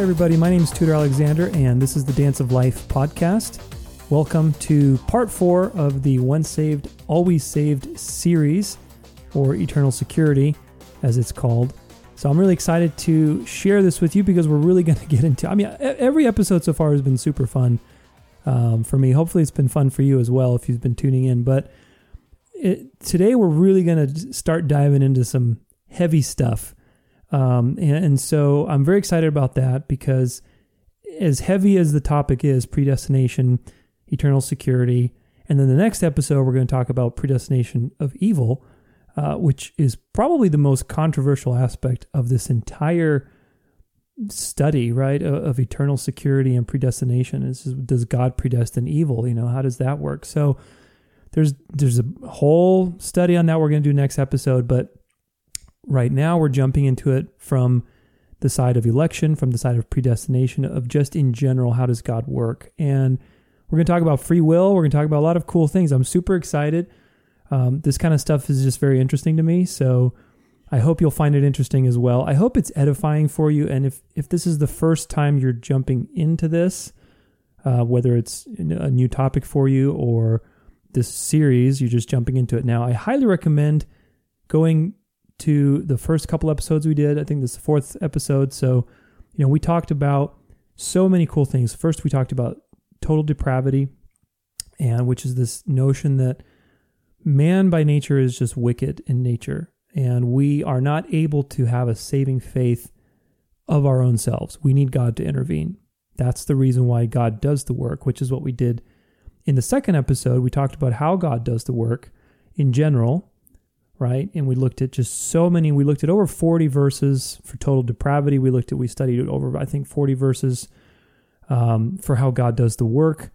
Everybody, my name is Tudor Alexander, and this is the Dance of Life podcast. Welcome to part four of the Once Saved, Always Saved series, or Eternal Security, as it's called. So I'm really excited to share this with you because we're really going to get into. I mean, every episode so far has been super fun um, for me. Hopefully, it's been fun for you as well if you've been tuning in. But it, today we're really going to start diving into some heavy stuff. Um, and, and so I'm very excited about that because as heavy as the topic is predestination, eternal security, and then the next episode we're going to talk about predestination of evil, uh, which is probably the most controversial aspect of this entire study, right, of, of eternal security and predestination. Is does God predestine evil? You know, how does that work? So there's there's a whole study on that we're going to do next episode, but right now we're jumping into it from the side of election, from the side of predestination, of just in general, how does God work? And we're going to talk about free will. We're going to talk about a lot of cool things. I'm super excited. Um, this kind of stuff is just very interesting to me. So I hope you'll find it interesting as well. I hope it's edifying for you. And if, if this is the first time you're jumping into this, uh, whether it's a new topic for you or this series, you're just jumping into it now, I highly recommend going to the first couple episodes we did. I think this is the fourth episode. So, you know, we talked about so many cool things. First, we talked about total depravity, and which is this notion that man by nature is just wicked in nature, and we are not able to have a saving faith of our own selves. We need God to intervene. That's the reason why God does the work, which is what we did in the second episode. We talked about how God does the work in general right? And we looked at just so many. We looked at over 40 verses for total depravity. We looked at, we studied over, I think, 40 verses um, for how God does the work.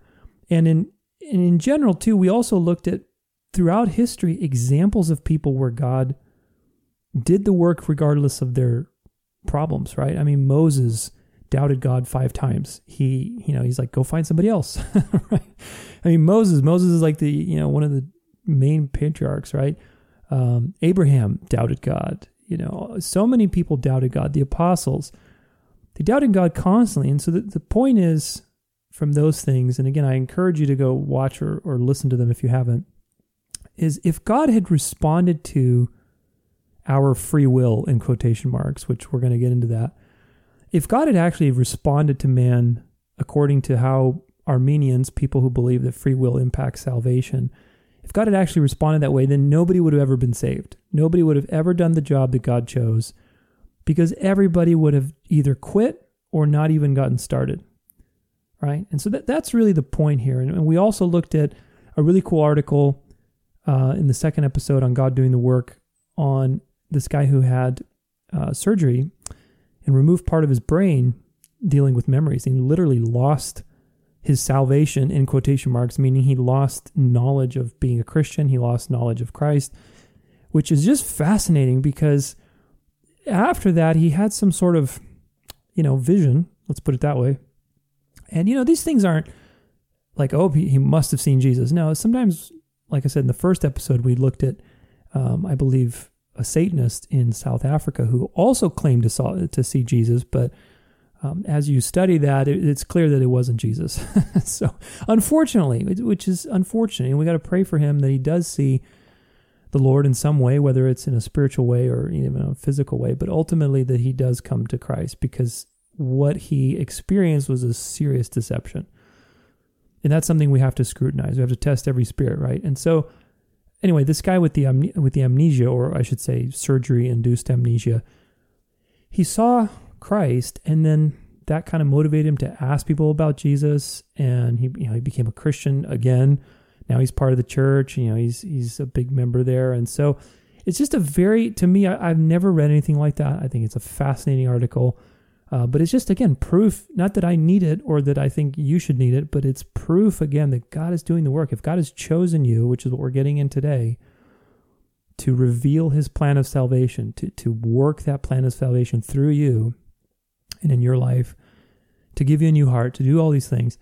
And in, and in general, too, we also looked at throughout history examples of people where God did the work regardless of their problems, right? I mean, Moses doubted God five times. He, you know, he's like, go find somebody else, right? I mean, Moses, Moses is like the, you know, one of the main patriarchs, right? Um, Abraham doubted God. You know, so many people doubted God. The apostles, they doubted God constantly. And so the, the point is from those things, and again, I encourage you to go watch or, or listen to them if you haven't, is if God had responded to our free will in quotation marks, which we're going to get into that, if God had actually responded to man according to how Arminians, people who believe that free will impacts salvation, if God had actually responded that way, then nobody would have ever been saved. Nobody would have ever done the job that God chose because everybody would have either quit or not even gotten started. Right? And so that, that's really the point here. And, and we also looked at a really cool article uh, in the second episode on God doing the work on this guy who had uh, surgery and removed part of his brain dealing with memories. And he literally lost his salvation in quotation marks, meaning he lost knowledge of being a Christian, he lost knowledge of Christ, which is just fascinating because after that he had some sort of, you know, vision, let's put it that way. And you know, these things aren't like, oh, he, must have seen Jesus. No, sometimes, like I said in the first episode, we looked at, um, I believe, a Satanist in South Africa who also claimed to saw to see Jesus, but um, as you study that, it, it's clear that it wasn't Jesus. so, unfortunately, which is unfortunate, and we got to pray for him that he does see the Lord in some way, whether it's in a spiritual way or even a physical way, but ultimately that he does come to Christ because what he experienced was a serious deception. And that's something we have to scrutinize. We have to test every spirit, right? And so, anyway, this guy with the with the amnesia, or I should say, surgery-induced amnesia, he saw Christ, and then that kind of motivated him to ask people about Jesus, and he you know he became a Christian again. Now he's part of the church. You know he's he's a big member there, and so it's just a very to me I, have never read anything like that. I think it's a fascinating article. Uh, but it's just again proof not that I need it or that I think you should need it, but it's proof again that God is doing the work. If God has chosen you, which is what we're getting in today, to reveal his plan of salvation, to, to work that plan of salvation through you, and in your life to give you a new heart, to do all these things,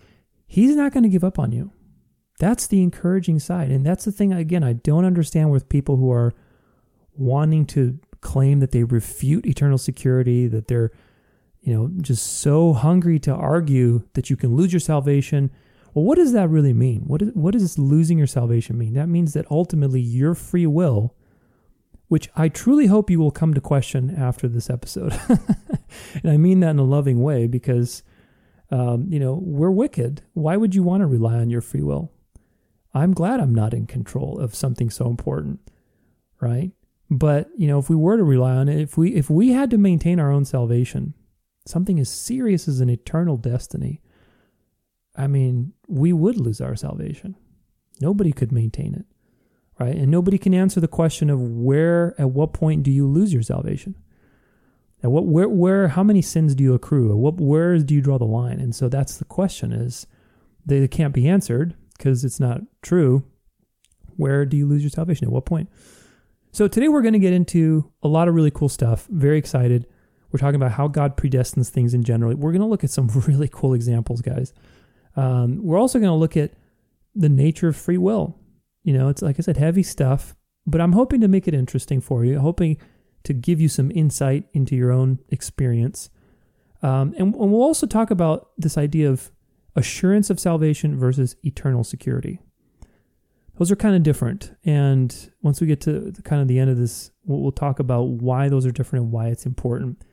He's not going to give up on you. That's the encouraging side. And that's the thing, again, I don't understand with people who are wanting to claim that they refute eternal security, that they're, you know, just so hungry to argue that you can lose your salvation. Well, what does that really mean? What, is, what does losing your salvation mean? That means that ultimately your free will, which I truly hope you will come to question after this episode. and I mean that in a loving way because, um, you know, we're wicked. Why would you want to rely on your free will? I'm glad I'm not in control of something so important, right? But, you know, if we were to rely on it, if we if we had to maintain our own salvation, something as serious as an eternal destiny, I mean, we would lose our salvation. Nobody could maintain it, right? And nobody can answer the question of where, at what point do you lose your salvation? At what, where, where, how many sins do you accrue? At what, where do you draw the line? And so that's the question: is they can't be answered because it's not true. Where do you lose your salvation? At what point? So today we're going to get into a lot of really cool stuff. Very excited. We're talking about how God predestines things in general. We're going to look at some really cool examples, guys. Um, we're also going to look at the nature of free will. You know, it's like I said, heavy stuff, but I'm hoping to make it interesting for you, hoping to give you some insight into your own experience. Um, and, and we'll also talk about this idea of assurance of salvation versus eternal security. Those are kind of different. And once we get to kind of the end of this, we'll, we'll talk about why those are different and why it's important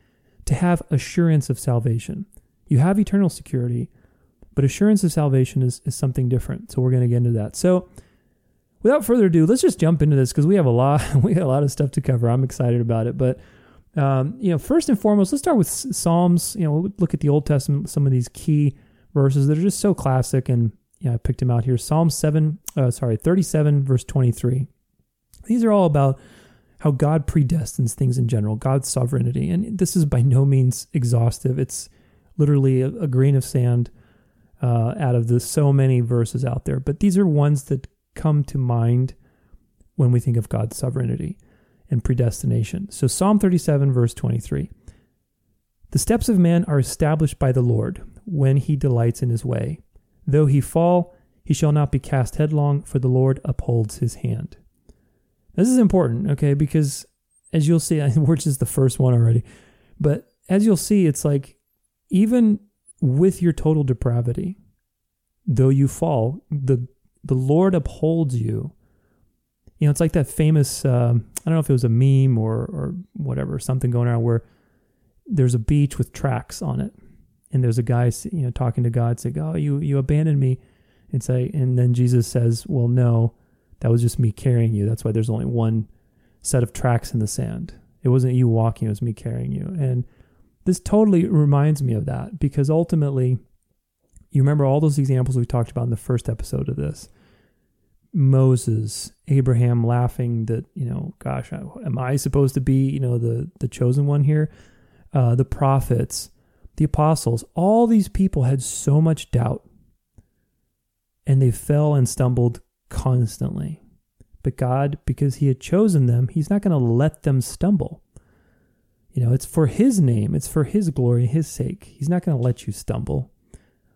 to have assurance of salvation. You have eternal security, but assurance of salvation is, is something different. So we're going to get into that. So without further ado, let's just jump into this because we have a lot we got a lot of stuff to cover. I'm excited about it. But um, you know, first and foremost, let's start with Psalms. You know, we'll look at the Old Testament, some of these key verses that are just so classic, and yeah, I picked them out here. Psalm seven, uh, sorry, 37, verse 23. These are all about how God predestines things in general, God's sovereignty. And this is by no means exhaustive. It's literally a, a grain of sand uh, out of the so many verses out there. But these are ones that come to mind when we think of God's sovereignty and predestination. So Psalm 37, verse 23. The steps of man are established by the Lord when he delights in his way. Though he fall, he shall not be cast headlong, for the Lord upholds his hand. This is important, okay, because as you'll see, we're just the first one already, but as you'll see, it's like even with your total depravity, though you fall, the the Lord upholds you. You know, it's like that famous. Um, I don't know if it was a meme or or whatever, something going around where there's a beach with tracks on it, and there's a guy, you know, talking to God, saying, "Oh, you you abandoned me," and say, and then Jesus says, "Well, no, that was just me carrying you. That's why there's only one set of tracks in the sand. It wasn't you walking, it was me carrying you. And this totally reminds me of that because ultimately, you remember all those examples we talked about in the first episode of this. Moses, Abraham laughing that, you know, gosh, am I supposed to be, you know, the the chosen one here? Uh, the prophets, the apostles, all these people had so much doubt and they fell and stumbled constantly. But God, because He had chosen them, He's not going to let them stumble. You know, it's for His name, it's for His glory, His sake. He's not going to let you stumble.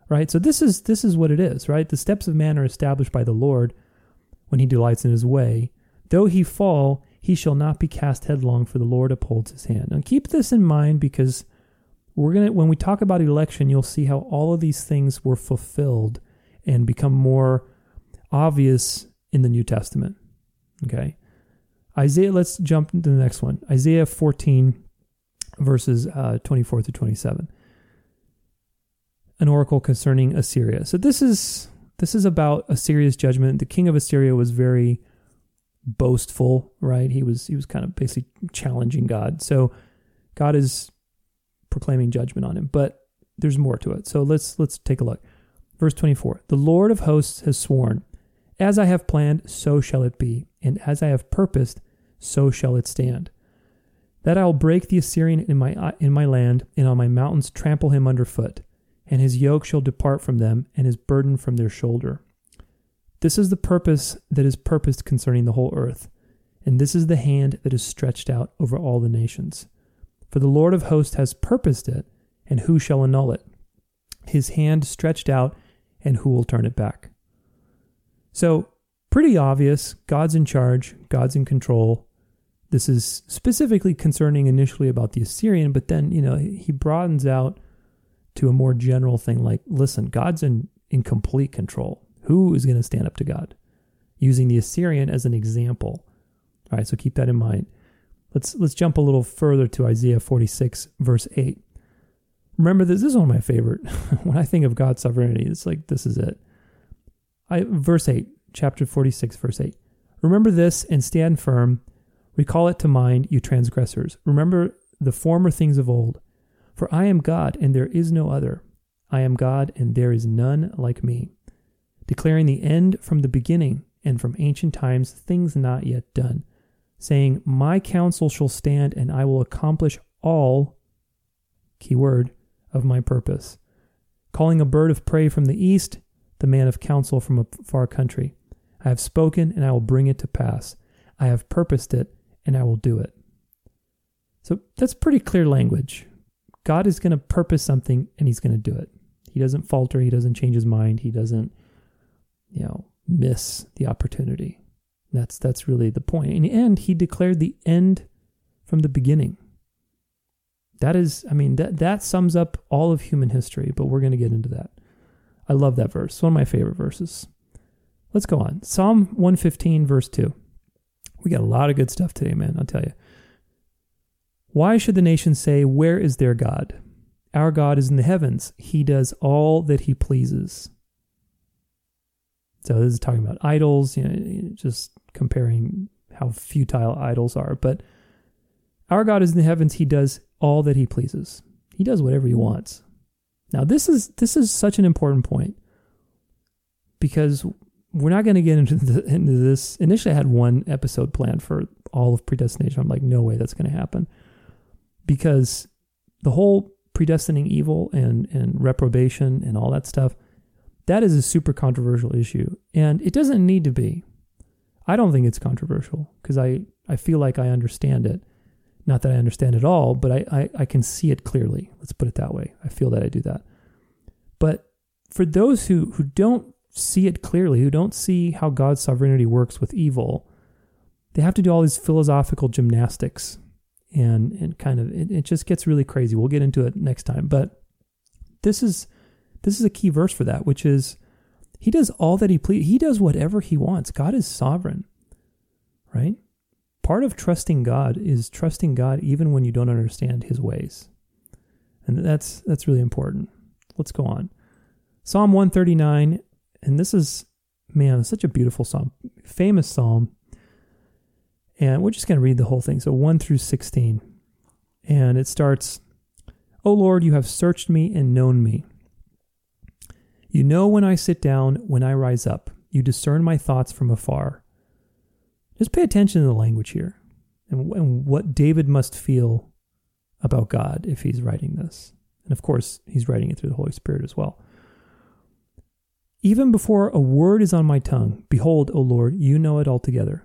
Right? So this is this is what it is, right? The steps of man are established by the Lord when he delights in his way. Though he fall, he shall not be cast headlong, for the Lord upholds his hand. And keep this in mind because we're gonna when we talk about election, you'll see how all of these things were fulfilled and become more obvious in the New Testament. Okay. Isaiah, let's jump to the next one. Isaiah 14, verses uh, 24 to 27. An oracle concerning Assyria. So this is this is about Assyria's judgment. The king of Assyria was very boastful, right? He was he was kind of basically challenging God. So God is proclaiming judgment on him, but there's more to it. So let's let's take a look. Verse 24. The Lord of hosts has sworn, as I have planned, so shall it be, and as I have purposed, so shall it stand. That I will break the Assyrian in my, in my land, and on my mountains trample him underfoot, and his yoke shall depart from them, and his burden from their shoulder. This is the purpose that is purposed concerning the whole earth, and this is the hand that is stretched out over all the nations. For the Lord of hosts has purposed it, and who shall annul it? His hand stretched out, and who will turn it back? So, pretty obvious God's in charge, God's in control. This is specifically concerning initially about the Assyrian, but then, you know, he broadens out to a more general thing like, listen, God's in, in complete control. Who is going to stand up to God? Using the Assyrian as an example. All right, so keep that in mind. Let's let's jump a little further to Isaiah 46 verse 8. Remember this, this is one of my favorite. when I think of God's sovereignty, it's like this is it. I verse 8, chapter 46 verse 8. Remember this and stand firm Recall it to mind, you transgressors. Remember the former things of old. For I am God, and there is no other. I am God, and there is none like me. Declaring the end from the beginning, and from ancient times things not yet done. Saying, My counsel shall stand, and I will accomplish all, keyword, of my purpose. Calling a bird of prey from the east, the man of counsel from a far country. I have spoken, and I will bring it to pass. I have purposed it, and I will do it. So that's pretty clear language. God is going to purpose something and he's going to do it. He doesn't falter, he doesn't change his mind, he doesn't you know, miss the opportunity. That's that's really the point. In the end, he declared the end from the beginning. That is, I mean, that that sums up all of human history, but we're going to get into that. I love that verse. One of my favorite verses. Let's go on. Psalm 115 verse 2. We got a lot of good stuff today, man, I'll tell you. Why should the nations say, Where is their God? Our God is in the heavens. He does all that he pleases. So this is talking about idols, you know, just comparing how futile idols are. But our God is in the heavens. He does all that he pleases. He does whatever he wants. Now this is this is such an important point because we're not going to get into, the, into this. Initially, I had one episode planned for all of predestination. I'm like, no way that's going to happen. Because the whole predestining evil and, and reprobation and all that stuff, that is a super controversial issue. And it doesn't need to be. I don't think it's controversial because I, I feel like I understand it. Not that I understand it all, but I, I, I can see it clearly. Let's put it that way. I feel that I do that. But for those who, who don't see it clearly, who don't see how God's sovereignty works with evil, they have to do all these philosophical gymnastics. And, and kind of it, it just gets really crazy. We'll get into it next time. But this is this is a key verse for that, which is he does all that he please. He does whatever he wants. God is sovereign, right? Part of trusting God is trusting God even when you don't understand his ways. And that's that's really important. Let's go on. Psalm 139 and this is, man, such a beautiful psalm, famous psalm. And we're just going to read the whole thing. So 1 through 16. And it starts, O Lord, you have searched me and known me. You know when I sit down, when I rise up. You discern my thoughts from afar. Just pay attention to the language here and, and what David must feel about God if he's writing this. And of course, he's writing it through the Holy Spirit as well. Even before a word is on my tongue, behold, O Lord, you know it altogether.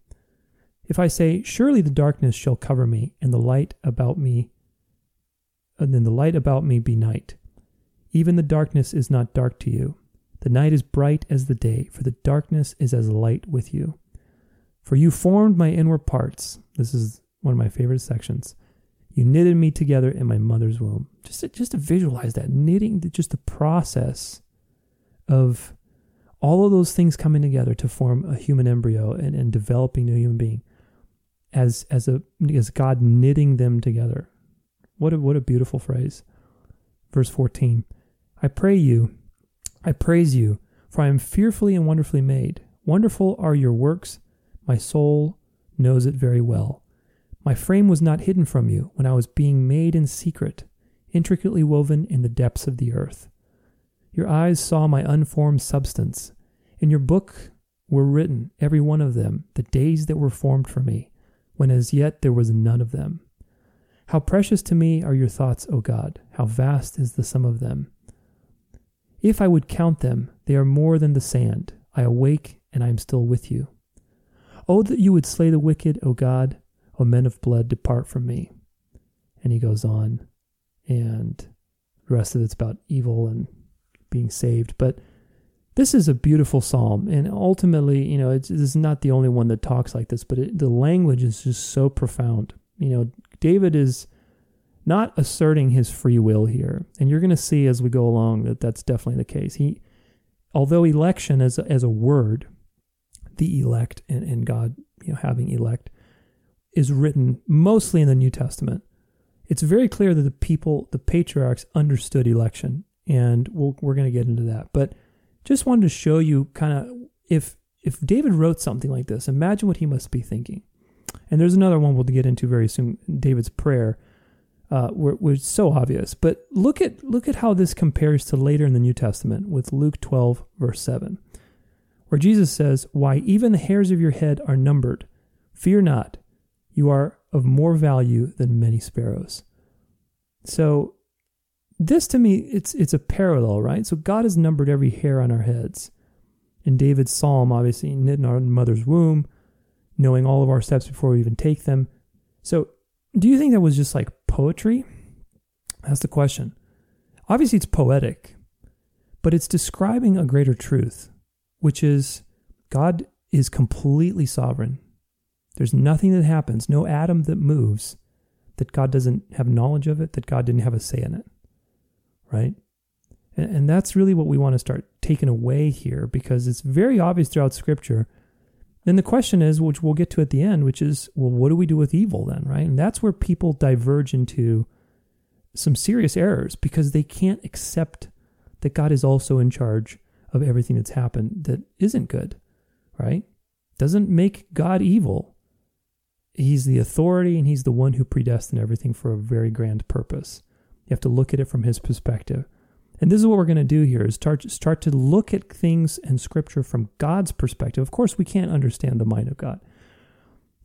If I say, Surely the darkness shall cover me, and the light about me, and then the light about me be night. Even the darkness is not dark to you. The night is bright as the day, for the darkness is as light with you. For you formed my inward parts. This is one of my favorite sections. You knitted me together in my mother's womb. Just to, just to visualize that knitting, just the process of all of those things coming together to form a human embryo and, and developing a human being as as a as God knitting them together. What a what a beautiful phrase. Verse 14. I pray you, I praise you, for I am fearfully and wonderfully made. Wonderful are your works, my soul knows it very well. My frame was not hidden from you when I was being made in secret, intricately woven in the depths of the earth. Your eyes saw my unformed substance. In your book were written, every one of them, the days that were formed for me, when as yet there was none of them. How precious to me are your thoughts, O God! How vast is the sum of them! If I would count them, they are more than the sand. I awake, and I am still with you. Oh, that you would slay the wicked, O God! O men of blood, depart from me. And he goes on, and the rest of it's about evil and being saved. But this is a beautiful psalm, and ultimately, you know, it's, is not the only one that talks like this, but it, the language is just so profound. You know, David is not asserting his free will here, and you're going to see as we go along that that's definitely the case. He, although election as as a word, the elect and, and God, you know, having elect, is written mostly in the New Testament. It's very clear that the people, the patriarchs, understood election, and we'll, we're going to get into that. But just wanted to show you kind of if if David wrote something like this, imagine what he must be thinking. And there's another one we'll get into very soon, David's prayer, uh, is so obvious. But look at look at how this compares to later in the New Testament with Luke 12 verse 7, where Jesus says, "Why even the hairs of your head are numbered. Fear not, you are of more value than many sparrows." So this to me it's it's a parallel, right? So God has numbered every hair on our heads. In David's psalm, obviously knit in our mother's womb, knowing all of our steps before we even take them. So, do you think that was just like poetry? That's the question. Obviously, it's poetic, but it's describing a greater truth, which is God is completely sovereign. There's nothing that happens, no atom that moves, that God doesn't have knowledge of it, that God didn't have a say in it right? And, and that's really what we want to start taking away here because it's very obvious throughout Scripture. Then the question is, which we'll get to at the end, which is, well, what do we do with evil then, right? And that's where people diverge into some serious errors because they can't accept that God is also in charge of everything that's happened that isn't good, right? Doesn't make God evil. He's the authority and he's the one who predestined everything for a very grand purpose. You have to look at it from his perspective. And this is what we're going to do here is start start to look at things and scripture from God's perspective. Of course, we can't understand the mind of God.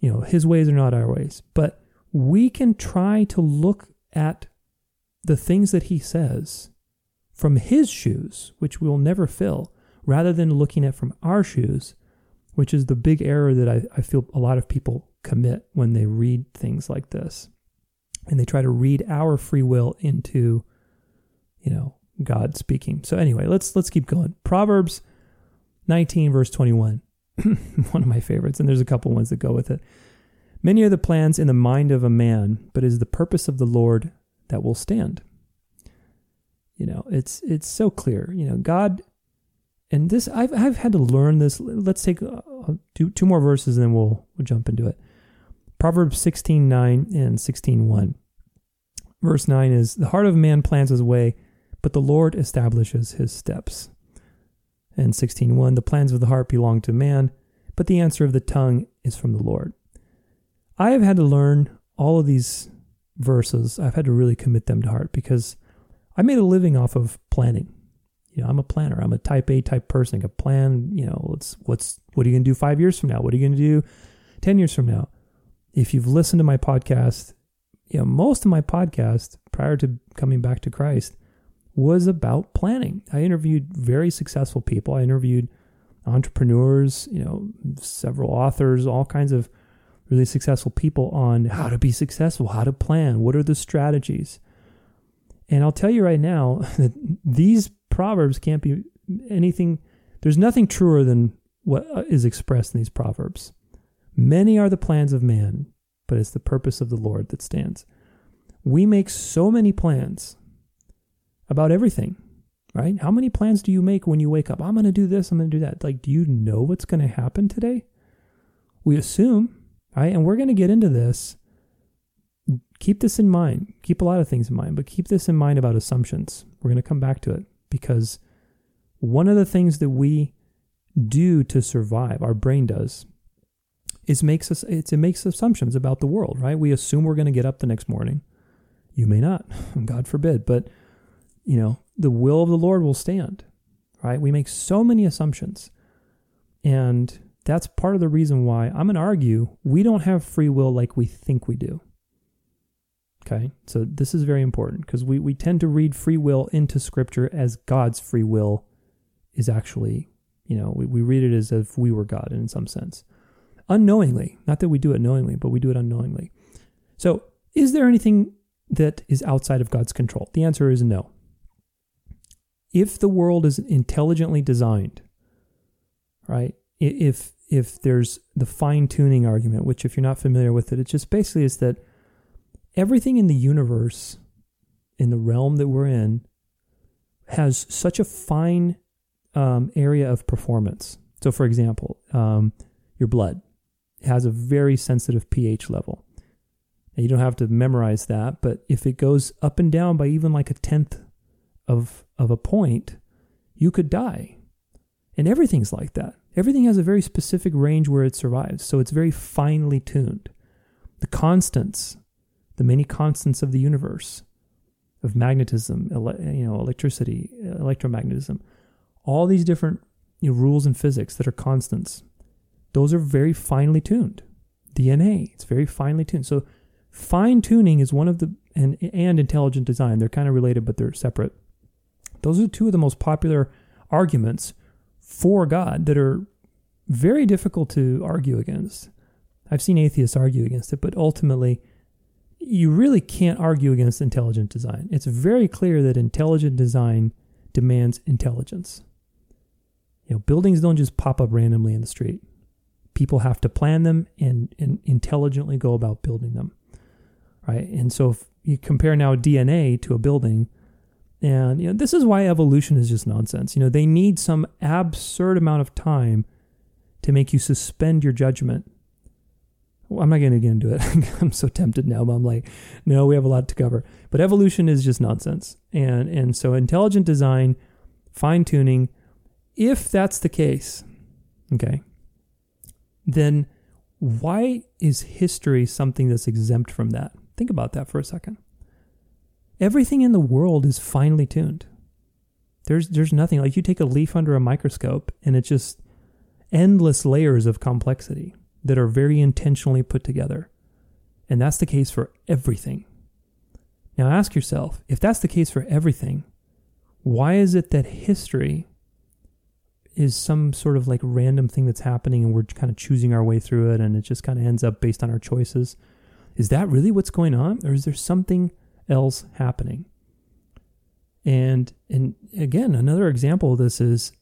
You know, his ways are not our ways, but we can try to look at the things that he says from his shoes, which we'll never fill, rather than looking at from our shoes, which is the big error that I, I feel a lot of people commit when they read things like this and they try to read our free will into you know god speaking. So anyway let's let's keep going. Proverbs 19 verse 21 one of my favorites and there's a couple ones that go with it. Many are the plans in the mind of a man but it is the purpose of the lord that will stand. You know it's it's so clear. You know god and this i've, I've had to learn this. Let's take uh, two, two more verses and then we'll, we'll jump into it Proverbs 16 9 and 16 1. Verse 9 is The heart of man plans his way, but the Lord establishes his steps. And 16 1 The plans of the heart belong to man, but the answer of the tongue is from the Lord. I have had to learn all of these verses. I've had to really commit them to heart because I made a living off of planning. You know, I'm a planner. I'm a type A type person. I can plan, you know, what's what's what are you gonna do five years from now? What are you gonna do ten years from now? If you've listened to my podcast, you know, most of my podcast prior to coming back to Christ was about planning. I interviewed very successful people. I interviewed entrepreneurs, you know, several authors, all kinds of really successful people on how to be successful, how to plan, what are the strategies. And I'll tell you right now that these proverbs can't be anything there's nothing truer than what uh, is expressed in these proverbs. Many are the plans of man, but it's the purpose of the Lord that stands. We make so many plans about everything, right? How many plans do you make when you wake up? I'm going to do this, I'm going to do that. Like, do you know what's going to happen today? We assume, right? And we're going to get into this. Keep this in mind. Keep a lot of things in mind, but keep this in mind about assumptions. We're going to come back to it because one of the things that we do to survive, our brain does, is makes us it makes assumptions about the world, right? We assume we're going to get up the next morning. You may not, God forbid, but you know, the will of the Lord will stand, right? We make so many assumptions. And that's part of the reason why I'm going to argue we don't have free will like we think we do. Okay, so this is very important because we, we tend to read free will into scripture as God's free will is actually, you know, we, we read it as if we were God in some sense. Unknowingly, not that we do it knowingly, but we do it unknowingly. So, is there anything that is outside of God's control? The answer is no. If the world is intelligently designed, right? If if there's the fine tuning argument, which if you're not familiar with it, it just basically is that everything in the universe, in the realm that we're in, has such a fine um, area of performance. So, for example, um, your blood has a very sensitive pH level. Now, you don't have to memorize that, but if it goes up and down by even like a tenth of of a point, you could die. And everything's like that. Everything has a very specific range where it survives, so it's very finely tuned. The constants the many constants of the universe, of magnetism, ele- you know, electricity, electromagnetism, all these different you know, rules in physics that are constants. Those are very finely tuned. DNA, it's very finely tuned. So fine tuning is one of the and and intelligent design. They're kind of related, but they're separate. Those are two of the most popular arguments for God that are very difficult to argue against. I've seen atheists argue against it, but ultimately you really can't argue against intelligent design. It's very clear that intelligent design demands intelligence. You know, buildings don't just pop up randomly in the street. People have to plan them and, and intelligently go about building them. Right? And so if you compare now DNA to a building, and you know, this is why evolution is just nonsense. You know, they need some absurd amount of time to make you suspend your judgment well, I'm not going to get into it. I'm so tempted now, but I'm like, no, we have a lot to cover. But evolution is just nonsense. And and so intelligent design, fine tuning, if that's the case, okay, then why is history something that's exempt from that? Think about that for a second. Everything in the world is finely tuned. There's there's nothing like you take a leaf under a microscope and it's just endless layers of complexity that are very intentionally put together. And that's the case for everything. Now ask yourself if that's the case for everything, why is it that history is some sort of like random thing that's happening and we're kind of choosing our way through it and it just kind of ends up based on our choices? Is that really what's going on? Or is there something else happening? And and again, another example of this is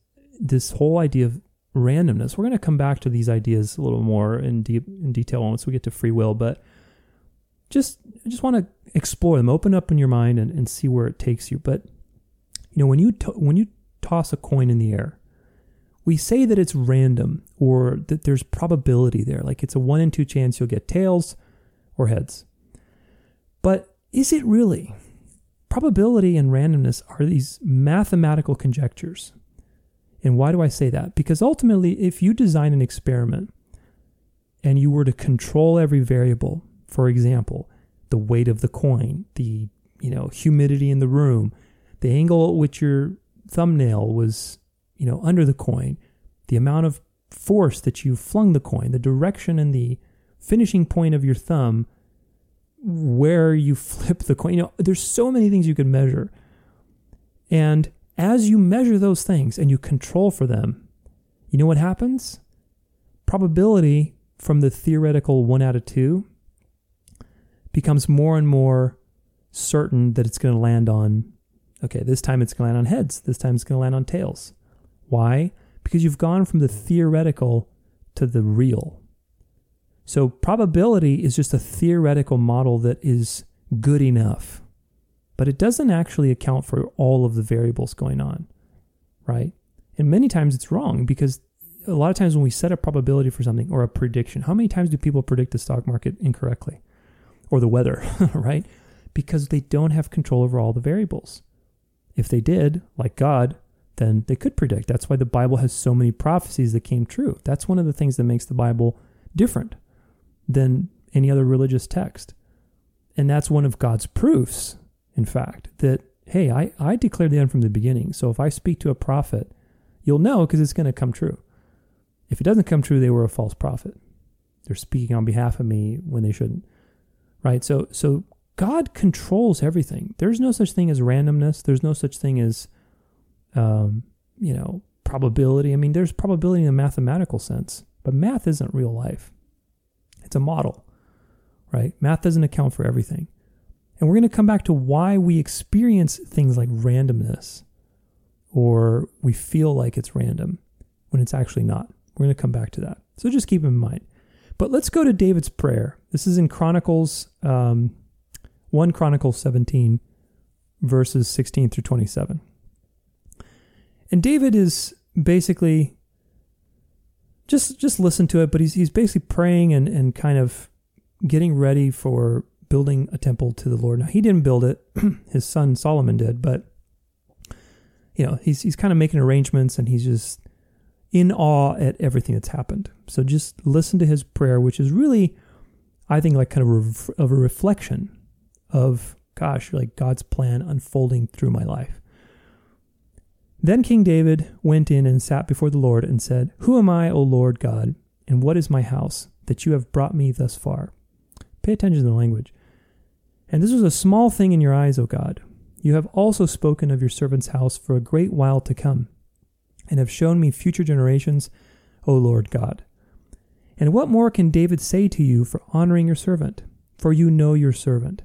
this whole idea of randomness. We're going to come back to these ideas a little more in deep in detail once we get to free will, but just I just want to explore them, open up in your mind and, and see where it takes you. But you know, when you to, when you toss a coin in the air, we say that it's random or that there's probability there, like it's a one in two chance you'll get tails or heads. But is it really? Probability and randomness are these mathematical conjectures and why do I say that? Because ultimately, if you design an experiment and you were to control every variable, for example, the weight of the coin, the you know humidity in the room, the angle at which your thumbnail was you know under the coin, the amount of force that you flung the coin, the direction and the finishing point of your thumb, where you flip the coin. You know, there's so many things you can measure. And as you measure those things and you control for them, you know what happens? Probability from the theoretical one out of two becomes more and more certain that it's going to land on, okay, this time it's going to land on heads, this time it's going to land on tails. Why? Because you've gone from the theoretical to the real. So probability is just a theoretical model that is good enough but it doesn't actually account for all of the variables going on, right? And many times it's wrong because a lot of times when we set a probability for something or a prediction, how many times do people predict the stock market incorrectly or the weather, right? Because they don't have control over all the variables. If they did, like God, then they could predict. That's why the Bible has so many prophecies that came true. That's one of the things that makes the Bible different than any other religious text. And that's one of God's proofs in fact, that, hey, I, I declared the end from the beginning. So if I speak to a prophet, you'll know because it's going to come true. If it doesn't come true, they were a false prophet. They're speaking on behalf of me when they shouldn't. Right? So so God controls everything. There's no such thing as randomness. There's no such thing as um, you know, probability. I mean, there's probability in a mathematical sense, but math isn't real life. It's a model, right? Math doesn't account for everything. And we're going to come back to why we experience things like randomness or we feel like it's random when it's actually not. We're going to come back to that. So just keep in mind. But let's go to David's prayer. This is in Chronicles, um, 1 Chronicles 17, verses 16 through 27. And David is basically just just listen to it, but he's he's basically praying and, and kind of getting ready for building a temple to the Lord. Now he didn't build it, his son Solomon did, but you know, he's he's kind of making arrangements and he's just in awe at everything that's happened. So just listen to his prayer, which is really, I think, like kind of a, of a reflection of, gosh, like God's plan unfolding through my life. Then King David went in and sat before the Lord and said, Who am I, O Lord God, and what is my house, that you have brought me thus far? Pay attention to the language. And this was a small thing in your eyes, O God. You have also spoken of your servant's house for a great while to come, and have shown me future generations, O Lord God. And what more can David say to you for honoring your servant? For you know your servant.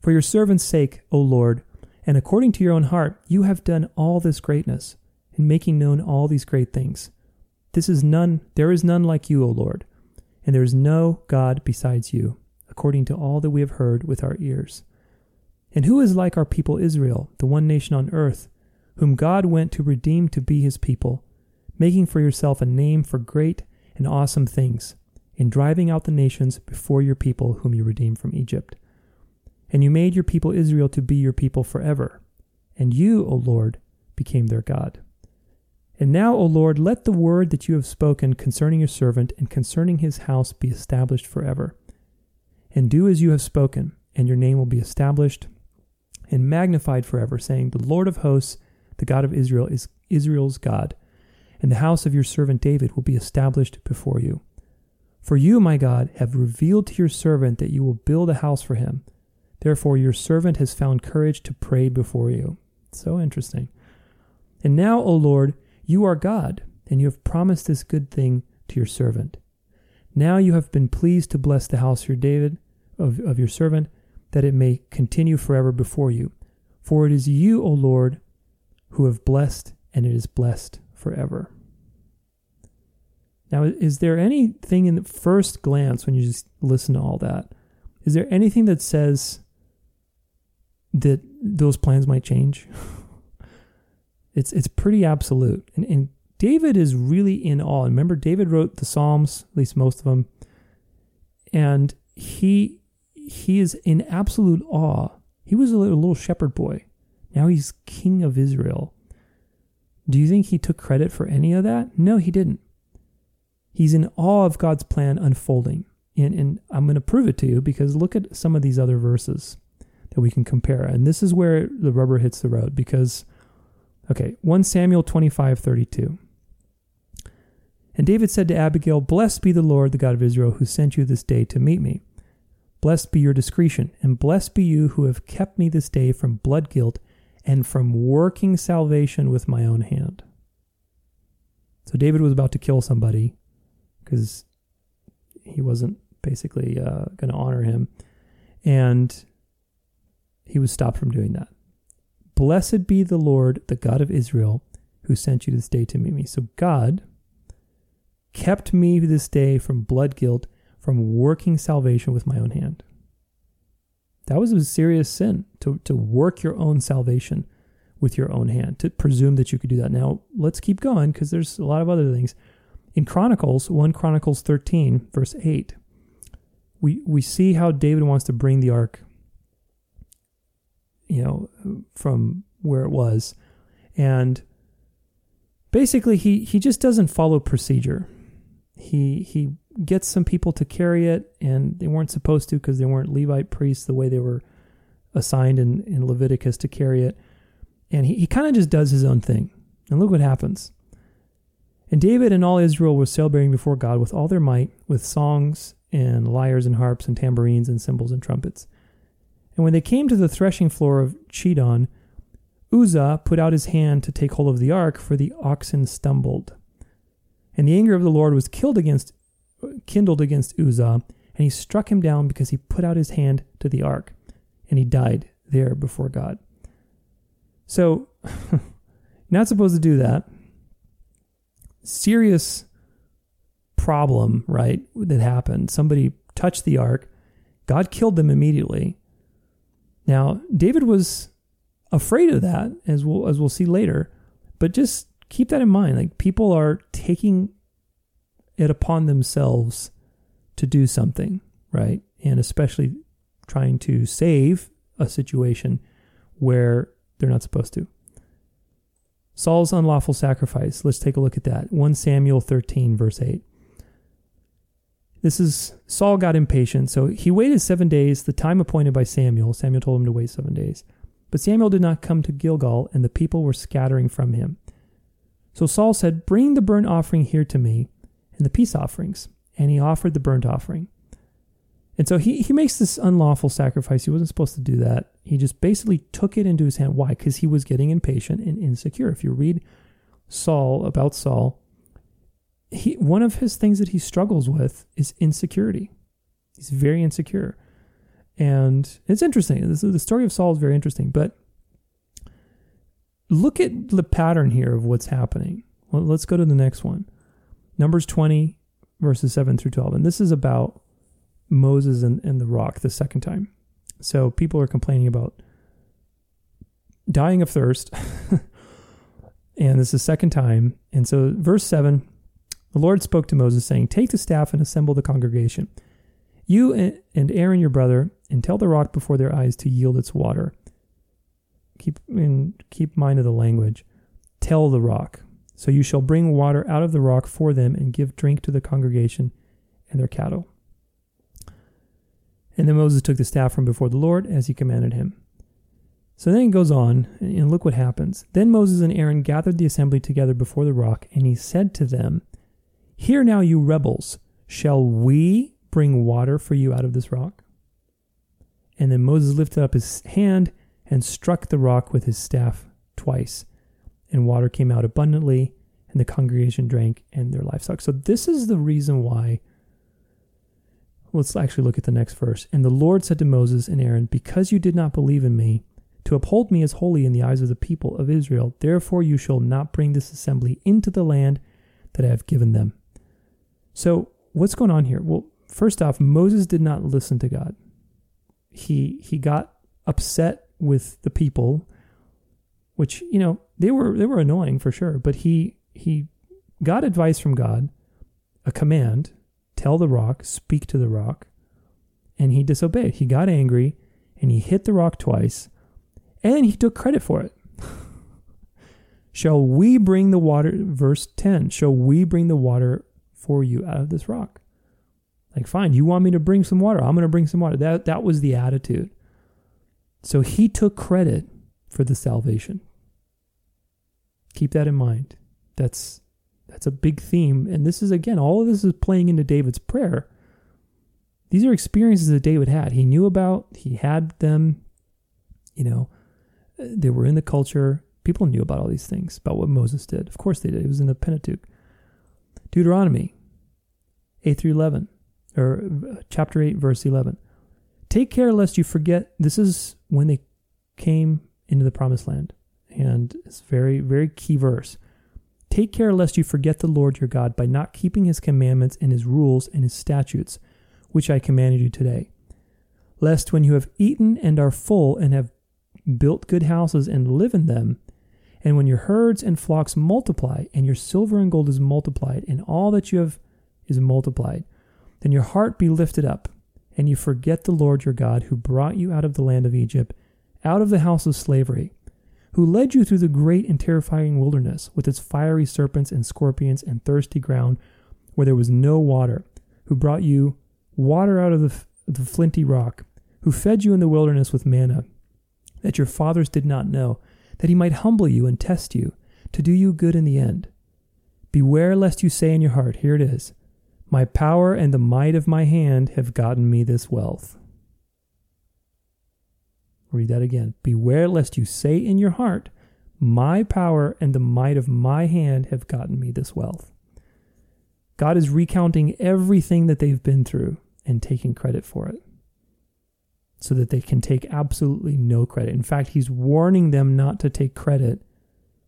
For your servant's sake, O Lord, and according to your own heart, you have done all this greatness, in making known all these great things. This is none, there is none like you, O Lord, and there is no God besides you, according to all that we have heard with our ears. And who is like our people Israel, the one nation on earth, whom God went to redeem to be his people, making for yourself a name for great and awesome things, in driving out the nations before your people whom you redeemed from Egypt? And you made your people Israel to be your people forever. And you, O Lord, became their God. And now, O Lord, let the word that you have spoken concerning your servant and concerning his house be established forever. And do as you have spoken, and your name will be established and magnified forever, saying, The Lord of hosts, the God of Israel, is Israel's God, and the house of your servant David will be established before you. For you, my God, have revealed to your servant that you will build a house for him Therefore, your servant has found courage to pray before you. So interesting. And now, O Lord, you are God, and you have promised this good thing to your servant. Now you have been pleased to bless the house of your David, of, of your servant, that it may continue forever before you. For it is you, O Lord, who have blessed, and it is blessed forever. Now, is there anything in the first glance when you just listen to all that? Is there anything that says that those plans might change. it's it's pretty absolute. And, and David is really in awe. Remember, David wrote the Psalms, at least most of them, and he he is in absolute awe. He was a little, little shepherd boy. Now he's king of Israel. Do you think he took credit for any of that? No, he didn't. He's in awe of God's plan unfolding. And, and I'm going to prove it to you because look at some of these other verses that we can compare. And this is where the rubber hits the road because, okay, 1 Samuel 25 32. And David said to Abigail, Blessed be the Lord, the God of Israel, who sent you this day to meet me. Blessed be your discretion, and blessed be you who have kept me this day from blood guilt and from working salvation with my own hand. So David was about to kill somebody because he wasn't basically uh, going to honor him. And he was stopped from doing that. Blessed be the Lord, the God of Israel, who sent you this day to meet me. So God kept me this day from blood guilt, from working salvation with my own hand. That was a serious sin to, to work your own salvation with your own hand, to presume that you could do that. Now, let's keep going because there's a lot of other things. In Chronicles, 1 Chronicles 13, verse 8, we, we see how David wants to bring the ark you know, from where it was. And basically he he just doesn't follow procedure. He he gets some people to carry it and they weren't supposed to because they weren't Levite priests the way they were assigned in, in Leviticus to carry it. And he, he kind of just does his own thing. And look what happens. And David and all Israel were celebrating before God with all their might, with songs and lyres and harps and tambourines and cymbals and trumpets. And when they came to the threshing floor of Chidon, Uzzah put out his hand to take hold of the ark, for the oxen stumbled. And the anger of the Lord was killed against, kindled against Uzzah, and he struck him down because he put out his hand to the ark, and he died there before God. So, not supposed to do that. Serious problem, right, that happened. Somebody touched the ark. God killed them immediately. Now, David was afraid of that, as we'll as we'll see later. But just keep that in mind. Like people are taking it upon themselves to do something, right? And especially trying to save a situation where they're not supposed to. Saul's unlawful sacrifice. Let's take a look at that. 1 Samuel 13, verse 8. This is Saul got impatient, so he waited seven days, the time appointed by Samuel. Samuel told him to wait seven days. But Samuel did not come to Gilgal, and the people were scattering from him. So Saul said, Bring the burnt offering here to me, and the peace offerings. And he offered the burnt offering. And so he, he makes this unlawful sacrifice. He wasn't supposed to do that. He just basically took it into his hand. Why? Because he was getting impatient and insecure. If you read Saul, about Saul, he, one of his things that he struggles with is insecurity. He's very insecure. And it's interesting. This, the story of Saul is very interesting, but look at the pattern here of what's happening. Well, let's go to the next one. Numbers 20, verses 7 through 12. And this is about Moses and, and the rock the second time. So people are complaining about dying of thirst. and this is the second time. And so, verse 7 the Lord spoke to Moses, saying, Take the staff and assemble the congregation. You and Aaron your brother, and tell the rock before their eyes to yield its water. Keep in keep mind of the language. Tell the rock. So you shall bring water out of the rock for them and give drink to the congregation and their cattle. And then Moses took the staff from before the Lord as he commanded him. So then it goes on, and look what happens. Then Moses and Aaron gathered the assembly together before the rock, and he said to them, Hear now, you rebels, shall we bring water for you out of this rock? And then Moses lifted up his hand and struck the rock with his staff twice, and water came out abundantly, and the congregation drank and their livestock. So, this is the reason why. Let's actually look at the next verse. And the Lord said to Moses and Aaron, Because you did not believe in me, to uphold me as holy in the eyes of the people of Israel, therefore you shall not bring this assembly into the land that I have given them. So, what's going on here? Well, first off, Moses did not listen to God. He he got upset with the people, which you know they were they were annoying for sure. But he he got advice from God, a command: tell the rock, speak to the rock, and he disobeyed. He got angry and he hit the rock twice, and he took credit for it. Shall we bring the water? Verse 10 Shall we bring the water for you out of this rock? Like, fine, you want me to bring some water? I'm going to bring some water. That, that was the attitude. So he took credit for the salvation. Keep that in mind. That's that's a big theme. And this is again, all of this is playing into David's prayer. These are experiences that David had. He knew about, he had them, you know, they were in the culture. People knew about all these things, about what Moses did. Of course they did. It was in the Pentateuch. Deuteronomy 8 through 11 or chapter 8, verse 11. Take care lest you forget. This is when they came into the promised land. And it's very, very key verse. Take care lest you forget the Lord your God by not keeping his commandments and his rules and his statutes, which I commanded you today. Lest when you have eaten and are full and have built good houses and live in them, and when your herds and flocks multiply, and your silver and gold is multiplied, and all that you have is multiplied, then your heart be lifted up, and you forget the Lord your God, who brought you out of the land of Egypt, out of the house of slavery, who led you through the great and terrifying wilderness, with its fiery serpents and scorpions and thirsty ground, where there was no water, who brought you water out of the, the flinty rock, who fed you in the wilderness with manna, that your fathers did not know, that he might humble you and test you, to do you good in the end. Beware lest you say in your heart, Here it is, my power and the might of my hand have gotten me this wealth. Read that again. Beware lest you say in your heart, My power and the might of my hand have gotten me this wealth. God is recounting everything that they've been through and taking credit for it so that they can take absolutely no credit. In fact, he's warning them not to take credit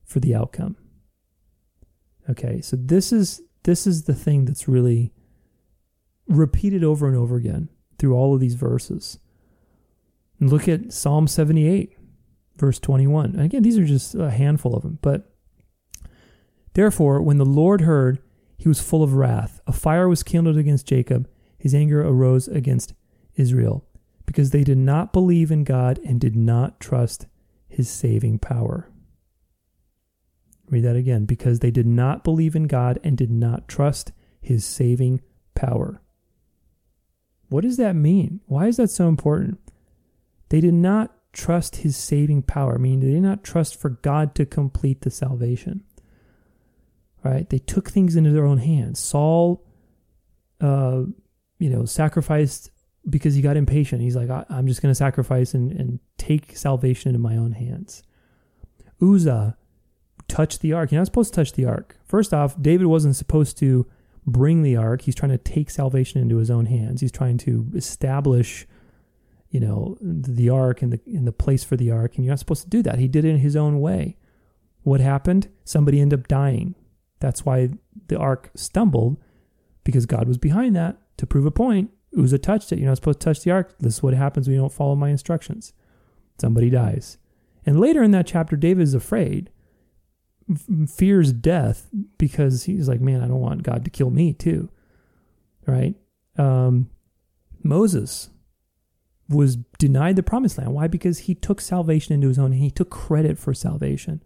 for the outcome. Okay, so this is this is the thing that's really repeated over and over again through all of these verses. Look at Psalm 78, verse 21. And again, these are just a handful of them. But therefore, when the Lord heard, he was full of wrath. A fire was kindled against Jacob. His anger arose against Israel because they did not believe in God and did not trust his saving power. Read that again. Because they did not believe in God and did not trust his saving power. What does that mean? Why is that so important? They did not trust his saving power, meaning they did not trust for God to complete the salvation. Right? They took things into their own hands. Saul, uh, you know, sacrificed because he got impatient. He's like, I'm just going to sacrifice and, and take salvation into my own hands. Uzzah touched the ark. You're not supposed to touch the ark. First off, David wasn't supposed to bring the ark. He's trying to take salvation into his own hands. He's trying to establish, you know, the ark and the in the place for the ark. And you're not supposed to do that. He did it in his own way. What happened? Somebody ended up dying. That's why the ark stumbled, because God was behind that to prove a point. Uzzah touched it. You're not supposed to touch the ark. This is what happens when you don't follow my instructions. Somebody dies. And later in that chapter, David is afraid, fears death because he's like, man, I don't want God to kill me too. Right? Um, Moses was denied the promised land. Why? Because he took salvation into his own he took credit for salvation.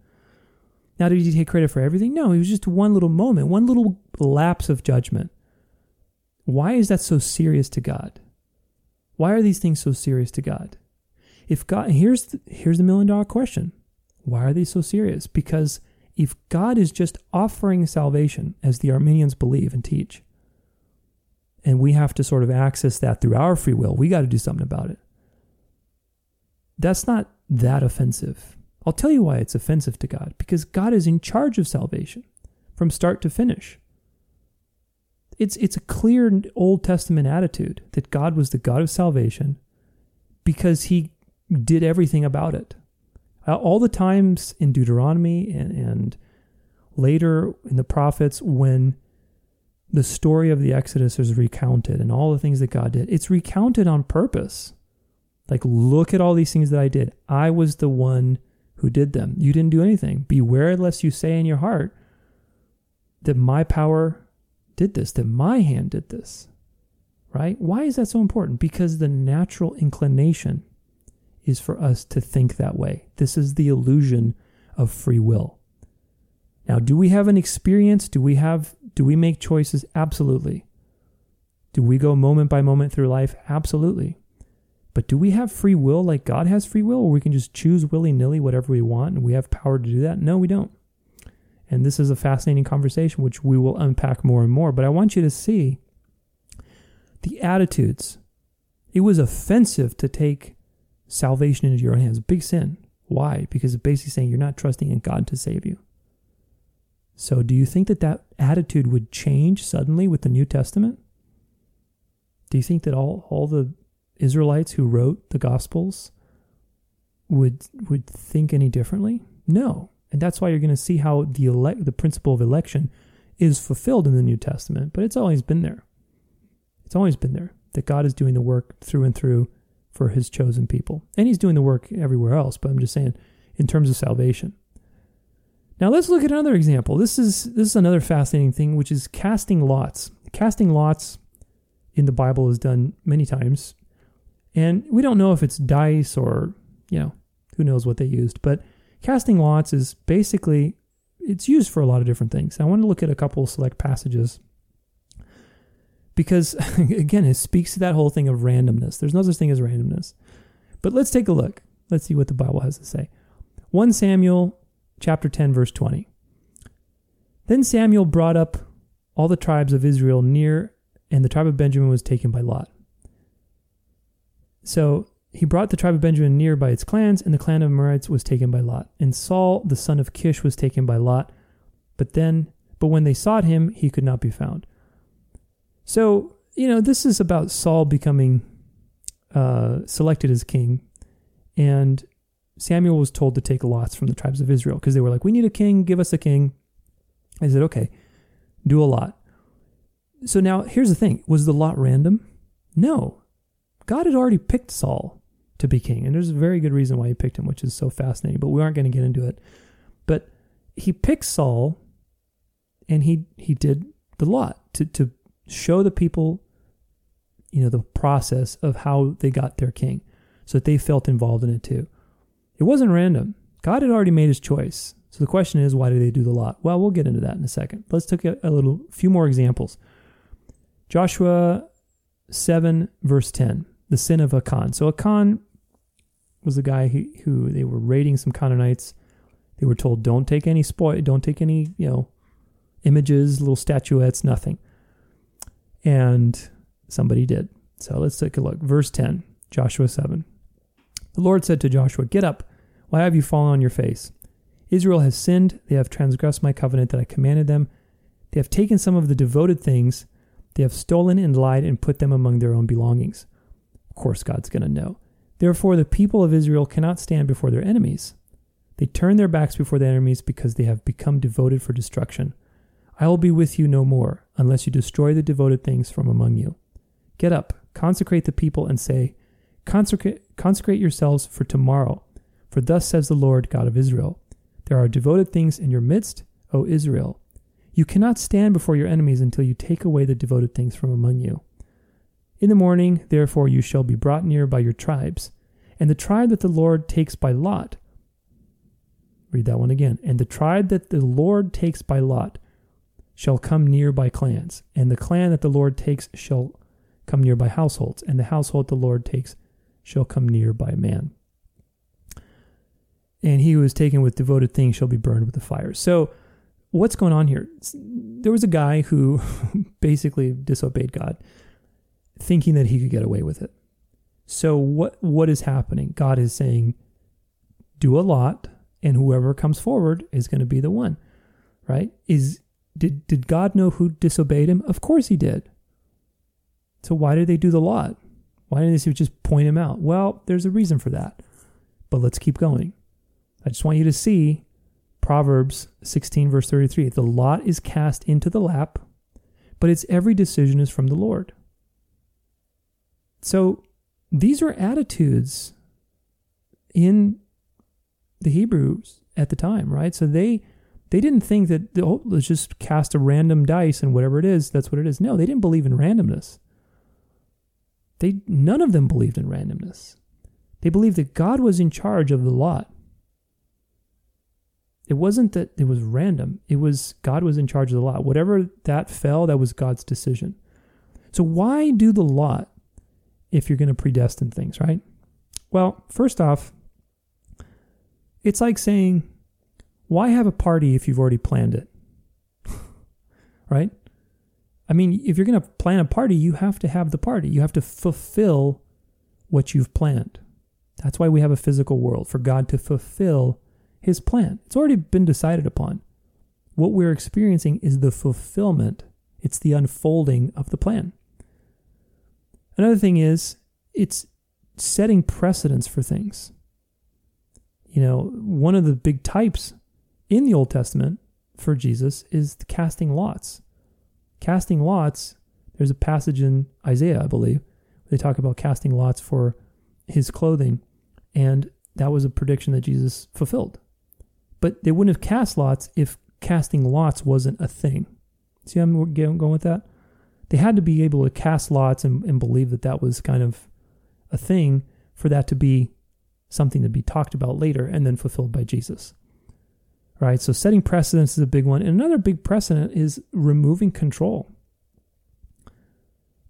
Now, did he take credit for everything? No, it was just one little moment, one little lapse of judgment. Why is that so serious to God? Why are these things so serious to God? If God, here's the, here's the million dollar question: Why are they so serious? Because if God is just offering salvation, as the Arminians believe and teach, and we have to sort of access that through our free will, we got to do something about it. That's not that offensive. I'll tell you why it's offensive to God because God is in charge of salvation from start to finish it's it's a clear Old Testament attitude that God was the God of salvation because he did everything about it. Uh, all the times in Deuteronomy and, and later in the prophets when the story of the Exodus is recounted and all the things that God did, it's recounted on purpose. Like, look at all these things that I did. I was the one who did them. You didn't do anything. Beware lest you say in your heart that my power did this, that my hand did this. Right? Why is that so important? Because the natural inclination is for us to think that way. This is the illusion of free will. Now, do we have an experience? Do we have do we make choices? Absolutely. Do we go moment by moment through life? Absolutely. But do we have free will like God has free will, or we can just choose willy nilly whatever we want and we have power to do that? No, we don't. And this is a fascinating conversation, which we will unpack more and more. But I want you to see the attitudes. It was offensive to take salvation into your own hands. Big sin. Why? Because it's basically saying you're not trusting in God to save you. So, do you think that that attitude would change suddenly with the New Testament? Do you think that all, all the Israelites who wrote the Gospels would would think any differently? No. And that's why you're going to see how the elect, the principle of election is fulfilled in the New Testament, but it's always been there. It's always been there that God is doing the work through and through for his chosen people. And he's doing the work everywhere else, but I'm just saying in terms of salvation. Now let's look at another example. This is this is another fascinating thing which is casting lots. Casting lots in the Bible is done many times. And we don't know if it's dice or, you know, who knows what they used, but casting lots is basically it's used for a lot of different things. I want to look at a couple select passages because again, it speaks to that whole thing of randomness. There's no such thing as randomness. But let's take a look. Let's see what the Bible has to say. 1 Samuel chapter 10 verse 20. Then Samuel brought up all the tribes of Israel near, and the tribe of Benjamin was taken by Lot. So he brought the tribe of Benjamin near by its clans, and the clan of Matrites was taken by Lot. And Saul, the son of Kish, was taken by Lot. But then, but when they sought him, he could not be found. So, you know, this is about Saul becoming uh, selected as king. And Samuel was told to take lots from the tribes of Israel because they were like, we need a king, give us a king. I said, okay, do a lot. So now here's the thing was the lot random? No. God had already picked Saul to be king. And there's a very good reason why he picked him, which is so fascinating, but we aren't going to get into it. But he picked Saul and he he did the lot to, to show the people, you know, the process of how they got their king so that they felt involved in it too. It wasn't random. God had already made his choice. So the question is, why did they do the lot? Well, we'll get into that in a second. Let's take a, a little few more examples. Joshua 7, verse 10, the sin of Achan. So Achan was the guy who, who they were raiding some Canaanites. They were told, don't take any spoil, don't take any, you know, images, little statuettes, nothing. And somebody did. So let's take a look. Verse 10, Joshua 7. The Lord said to Joshua, Get up. Why have you fallen on your face? Israel has sinned. They have transgressed my covenant that I commanded them. They have taken some of the devoted things. They have stolen and lied and put them among their own belongings. Of course, God's going to know. Therefore, the people of Israel cannot stand before their enemies. They turn their backs before their enemies because they have become devoted for destruction. I will be with you no more, unless you destroy the devoted things from among you. Get up, consecrate the people, and say, Consecrate, consecrate yourselves for tomorrow. For thus says the Lord God of Israel There are devoted things in your midst, O Israel. You cannot stand before your enemies until you take away the devoted things from among you. In the morning, therefore, you shall be brought near by your tribes, and the tribe that the Lord takes by lot. Read that one again. And the tribe that the Lord takes by lot shall come near by clans, and the clan that the Lord takes shall come near by households, and the household the Lord takes shall come near by man. And he who is taken with devoted things shall be burned with the fire. So, what's going on here? There was a guy who basically disobeyed God, thinking that he could get away with it. So, what what is happening? God is saying, do a lot, and whoever comes forward is going to be the one, right? Is did did God know who disobeyed him? Of course he did. So why did they do the lot? Why didn't they just point him out? Well, there's a reason for that. But let's keep going. I just want you to see Proverbs 16, verse 33. The lot is cast into the lap, but its every decision is from the Lord. So these are attitudes in the Hebrews at the time, right? So they they didn't think that oh, let's just cast a random dice and whatever it is, that's what it is. No, they didn't believe in randomness. They none of them believed in randomness. They believed that God was in charge of the lot. It wasn't that it was random. It was God was in charge of the lot. Whatever that fell, that was God's decision. So why do the lot if you're going to predestine things, right? Well, first off, it's like saying, why have a party if you've already planned it? right? I mean, if you're going to plan a party, you have to have the party. You have to fulfill what you've planned. That's why we have a physical world, for God to fulfill his plan. It's already been decided upon. What we're experiencing is the fulfillment, it's the unfolding of the plan. Another thing is, it's setting precedents for things. You know, one of the big types in the Old Testament for Jesus is the casting lots casting lots, there's a passage in Isaiah, I believe, they talk about casting lots for his clothing, and that was a prediction that Jesus fulfilled. But they wouldn't have cast lots if casting lots wasn't a thing. See how I'm going with that? They had to be able to cast lots and, and believe that that was kind of a thing for that to be something to be talked about later and then fulfilled by Jesus right? So setting precedents is a big one. And another big precedent is removing control.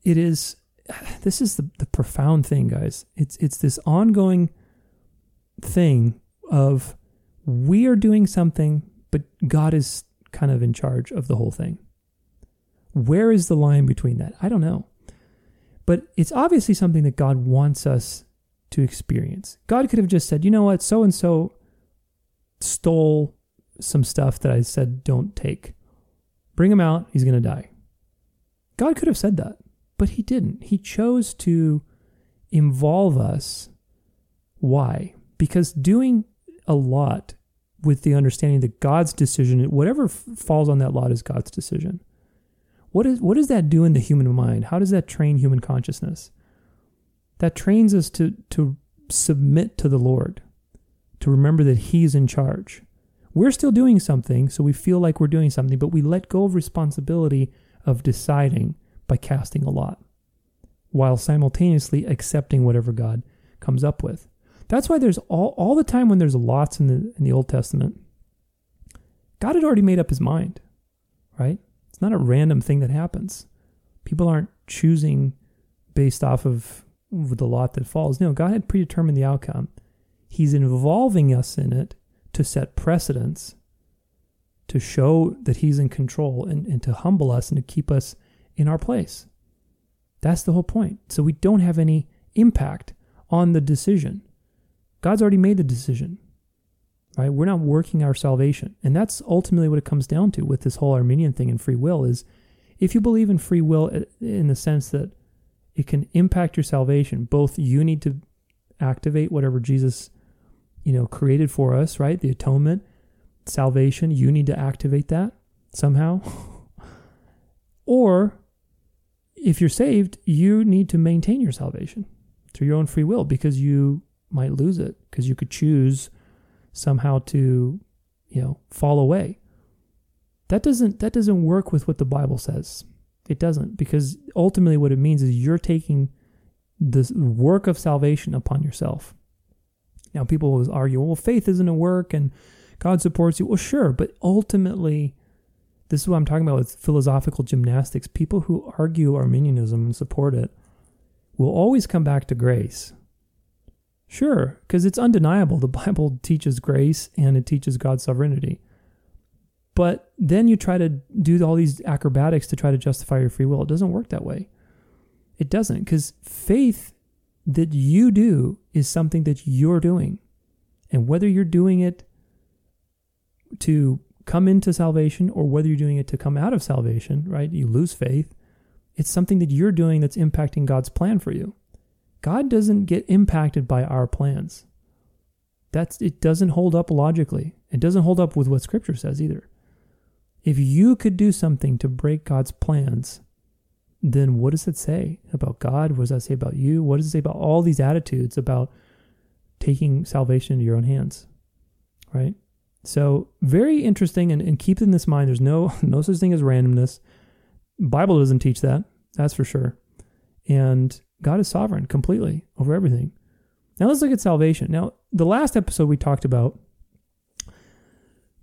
It is this is the, the profound thing, guys. It's it's this ongoing thing of we are doing something, but God is kind of in charge of the whole thing. Where is the line between that? I don't know. But it's obviously something that God wants us to experience. God could have just said, you know what, so and so stole some stuff that I said don't take. Bring him out, he's going to die. God could have said that, but he didn't. He chose to involve us. Why? Because doing a lot with the understanding that God's decision, whatever falls on that lot, is God's decision. What, is, what does that do in the human mind? How does that train human consciousness? That trains us to, to submit to the Lord, to remember that He's in charge. We're still doing something, so we feel like we're doing something, but we let go of responsibility of deciding by casting a lot, while simultaneously accepting whatever God comes up with. That's why there's all, all the time when there's lots in the in the Old Testament, God had already made up his mind, right? It's not a random thing that happens. People aren't choosing based off of the lot that falls. No, God had predetermined the outcome. He's involving us in it to set precedents, to show that He's in control and, and to humble us and to keep us in our place. That's the whole point. So we don't have any impact on the decision. God's already made the decision, right? We're not working our salvation. And that's ultimately what it comes down to with this whole Arminian thing and free will is if you believe in free will uh, in the sense that it can impact your salvation, both you need to activate whatever Jesus, you know, created for us, right? The atonement, salvation, you need to activate that somehow. or if you're saved, you need to maintain your salvation through your own free will because you might lose it because you could choose somehow to, you know, fall away. That doesn't that doesn't work with what the Bible says. It doesn't because ultimately what it means is you're taking the work of salvation upon yourself. Now people always argue, well, faith isn't a work and God supports you. Well, sure, but ultimately, this is what I'm talking about with philosophical gymnastics. People who argue Arminianism and support it will always come back to grace. Sure, because it's undeniable. The Bible teaches grace and it teaches God's sovereignty. But then you try to do all these acrobatics to try to justify your free will. It doesn't work that way. It doesn't, because faith that you do is something that you're doing. And whether you're doing it to come into salvation or whether you're doing it to come out of salvation, right? You lose faith. It's something that you're doing that's impacting God's plan for you. God doesn't get impacted by our plans. That's it doesn't hold up logically. It doesn't hold up with what scripture says either. If you could do something to break God's plans, then what does it say about God? What does that say about you? What does it say about all these attitudes about taking salvation into your own hands? Right? So very interesting and, and keep in this mind there's no no such thing as randomness. Bible doesn't teach that, that's for sure. And God is sovereign completely over everything. Now let's look at salvation. Now, the last episode we talked about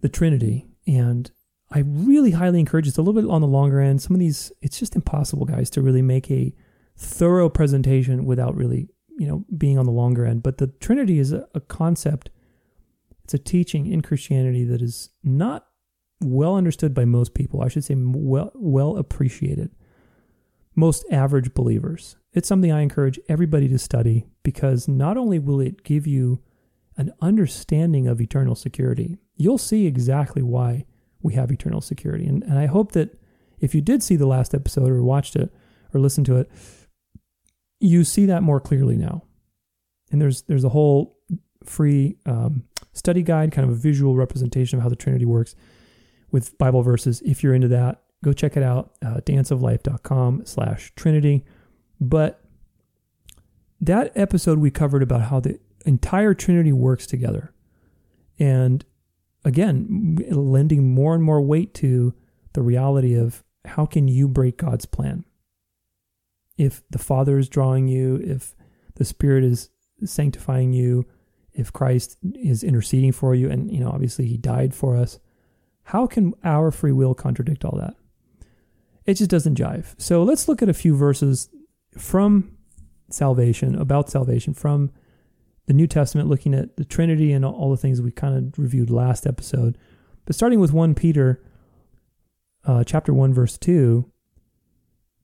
the Trinity, and I really highly encourage it's a little bit on the longer end. Some of these, it's just impossible, guys, to really make a thorough presentation without really, you know, being on the longer end. But the Trinity is a, a concept, it's a teaching in Christianity that is not well understood by most people. I should say well well appreciated. Most average believers. It's something I encourage everybody to study because not only will it give you an understanding of eternal security, you'll see exactly why we have eternal security. And, and I hope that if you did see the last episode or watched it or listened to it, you see that more clearly now. And there's there's a whole free um, study guide, kind of a visual representation of how the Trinity works with Bible verses. If you're into that, go check it out, uh, danceoflife.com slash Trinity. But that episode we covered about how the entire Trinity works together. And again, lending more and more weight to the reality of how can you break God's plan? If the Father is drawing you, if the Spirit is sanctifying you, if Christ is interceding for you, and you know, obviously he died for us, how can our free will contradict all that? It just doesn't jive. So let's look at a few verses from salvation, about salvation, from the New Testament, looking at the Trinity and all the things we kind of reviewed last episode. But starting with 1 Peter uh, chapter 1, verse 2,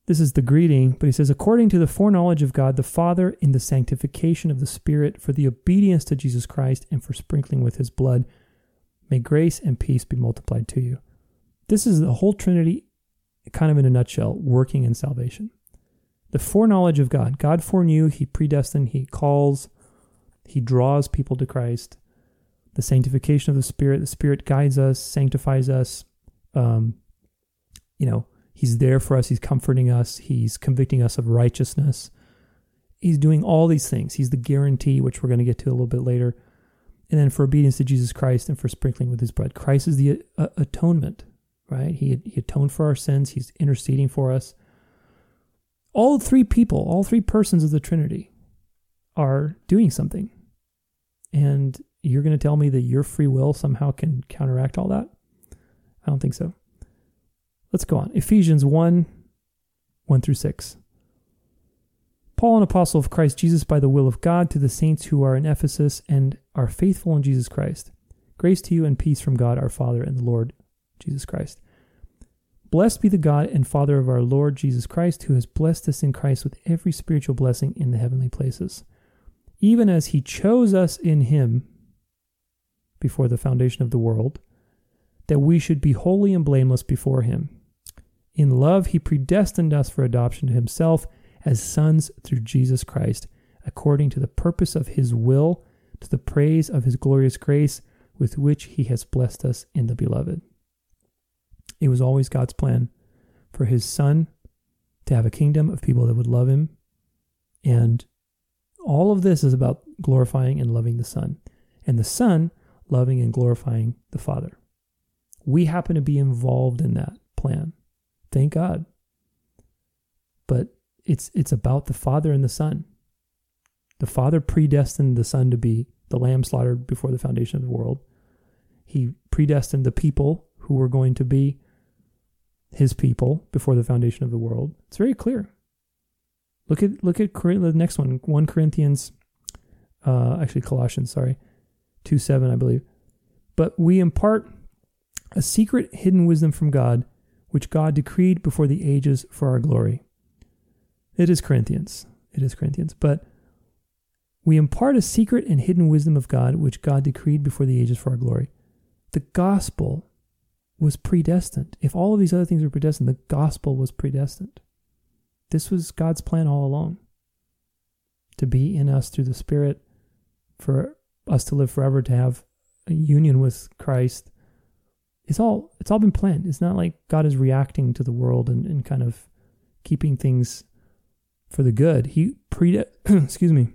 this is the greeting, but he says, according to the foreknowledge of God the Father, in the sanctification of the Spirit, for the obedience to Jesus Christ, and for sprinkling with his blood, may grace and peace be multiplied to you. This is the whole Trinity, kind of in a nutshell, working in salvation. The foreknowledge of God. God foreknew, he predestined, he calls, he draws people to Christ. The sanctification of the Spirit. The Spirit guides us, sanctifies us. Um, you know, He's there for us. He's comforting us. He's convicting us of righteousness. He's doing all these things. He's the guarantee, which we're going to get to a little bit later. And then for obedience to Jesus Christ and for sprinkling with his blood. Christ is the uh, atonement, right? He, he atoned for our sins. He's interceding for us. All three people, all three persons of the Trinity are doing something. And you're going to tell me that your free will somehow can counteract all that? I don't think so. Let's go on. Ephesians 1 1 through 6. Paul, an apostle of Christ Jesus by the will of God, to the saints who are in Ephesus and are faithful in Jesus Christ. Grace to you and peace from God our Father and the Lord Jesus Christ. Blessed be the God and Father of our Lord Jesus Christ, who has blessed us in Christ with every spiritual blessing in the heavenly places, even as he chose us in him before the foundation of the world, that we should be holy and blameless before him. In love, he predestined us for adoption to himself as sons through Jesus Christ, according to the purpose of his will, to the praise of his glorious grace with which he has blessed us in the beloved. It was always God's plan for his son to have a kingdom of people that would love him. And all of this is about glorifying and loving the Son, and the Son loving and glorifying the Father. We happen to be involved in that plan. Thank God. But it's it's about the Father and the Son. The Father predestined the Son to be the lamb slaughtered before the foundation of the world. He predestined the people who were going to be his people before the foundation of the world. It's very clear. Look at look at the next one, 1 Corinthians uh actually Colossians, sorry. 2 7, I believe. But we impart a secret hidden wisdom from God which God decreed before the ages for our glory. It is Corinthians. It is Corinthians. But we impart a secret and hidden wisdom of God, which God decreed before the ages for our glory. The gospel was predestined. If all of these other things were predestined, the gospel was predestined. This was God's plan all along to be in us through the Spirit, for us to live forever, to have a union with Christ, it's all it's all been planned. It's not like God is reacting to the world and, and kind of keeping things for the good. He pre excuse me.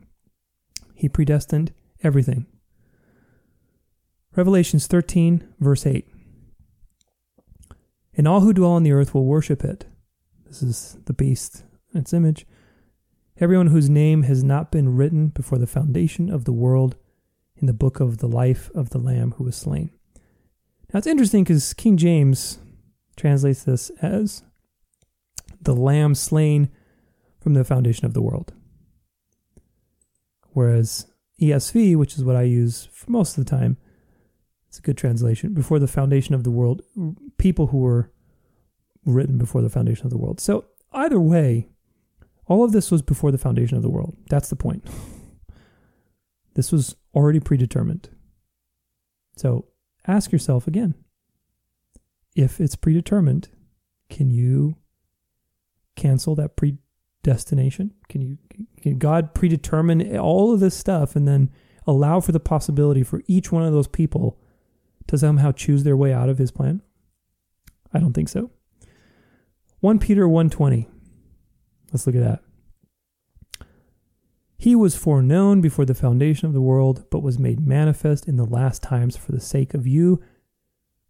He predestined everything. Revelations 13, verse 8. And all who dwell on the earth will worship it. This is the beast, its image. Everyone whose name has not been written before the foundation of the world in the book of the life of the Lamb who was slain. Now it's interesting because King James translates this as the lamb slain from the foundation of the world. Whereas ESV, which is what I use for most of the time, it's a good translation. Before the foundation of the world, people who were written before the foundation of the world. So either way, all of this was before the foundation of the world. That's the point. This was already predetermined. So ask yourself again if it's predetermined, can you cancel that predestination? Can you can God predetermine all of this stuff and then allow for the possibility for each one of those people to somehow choose their way out of his plan? I don't think so. 1 Peter 120. Let's look at that. He was foreknown before the foundation of the world, but was made manifest in the last times for the sake of you,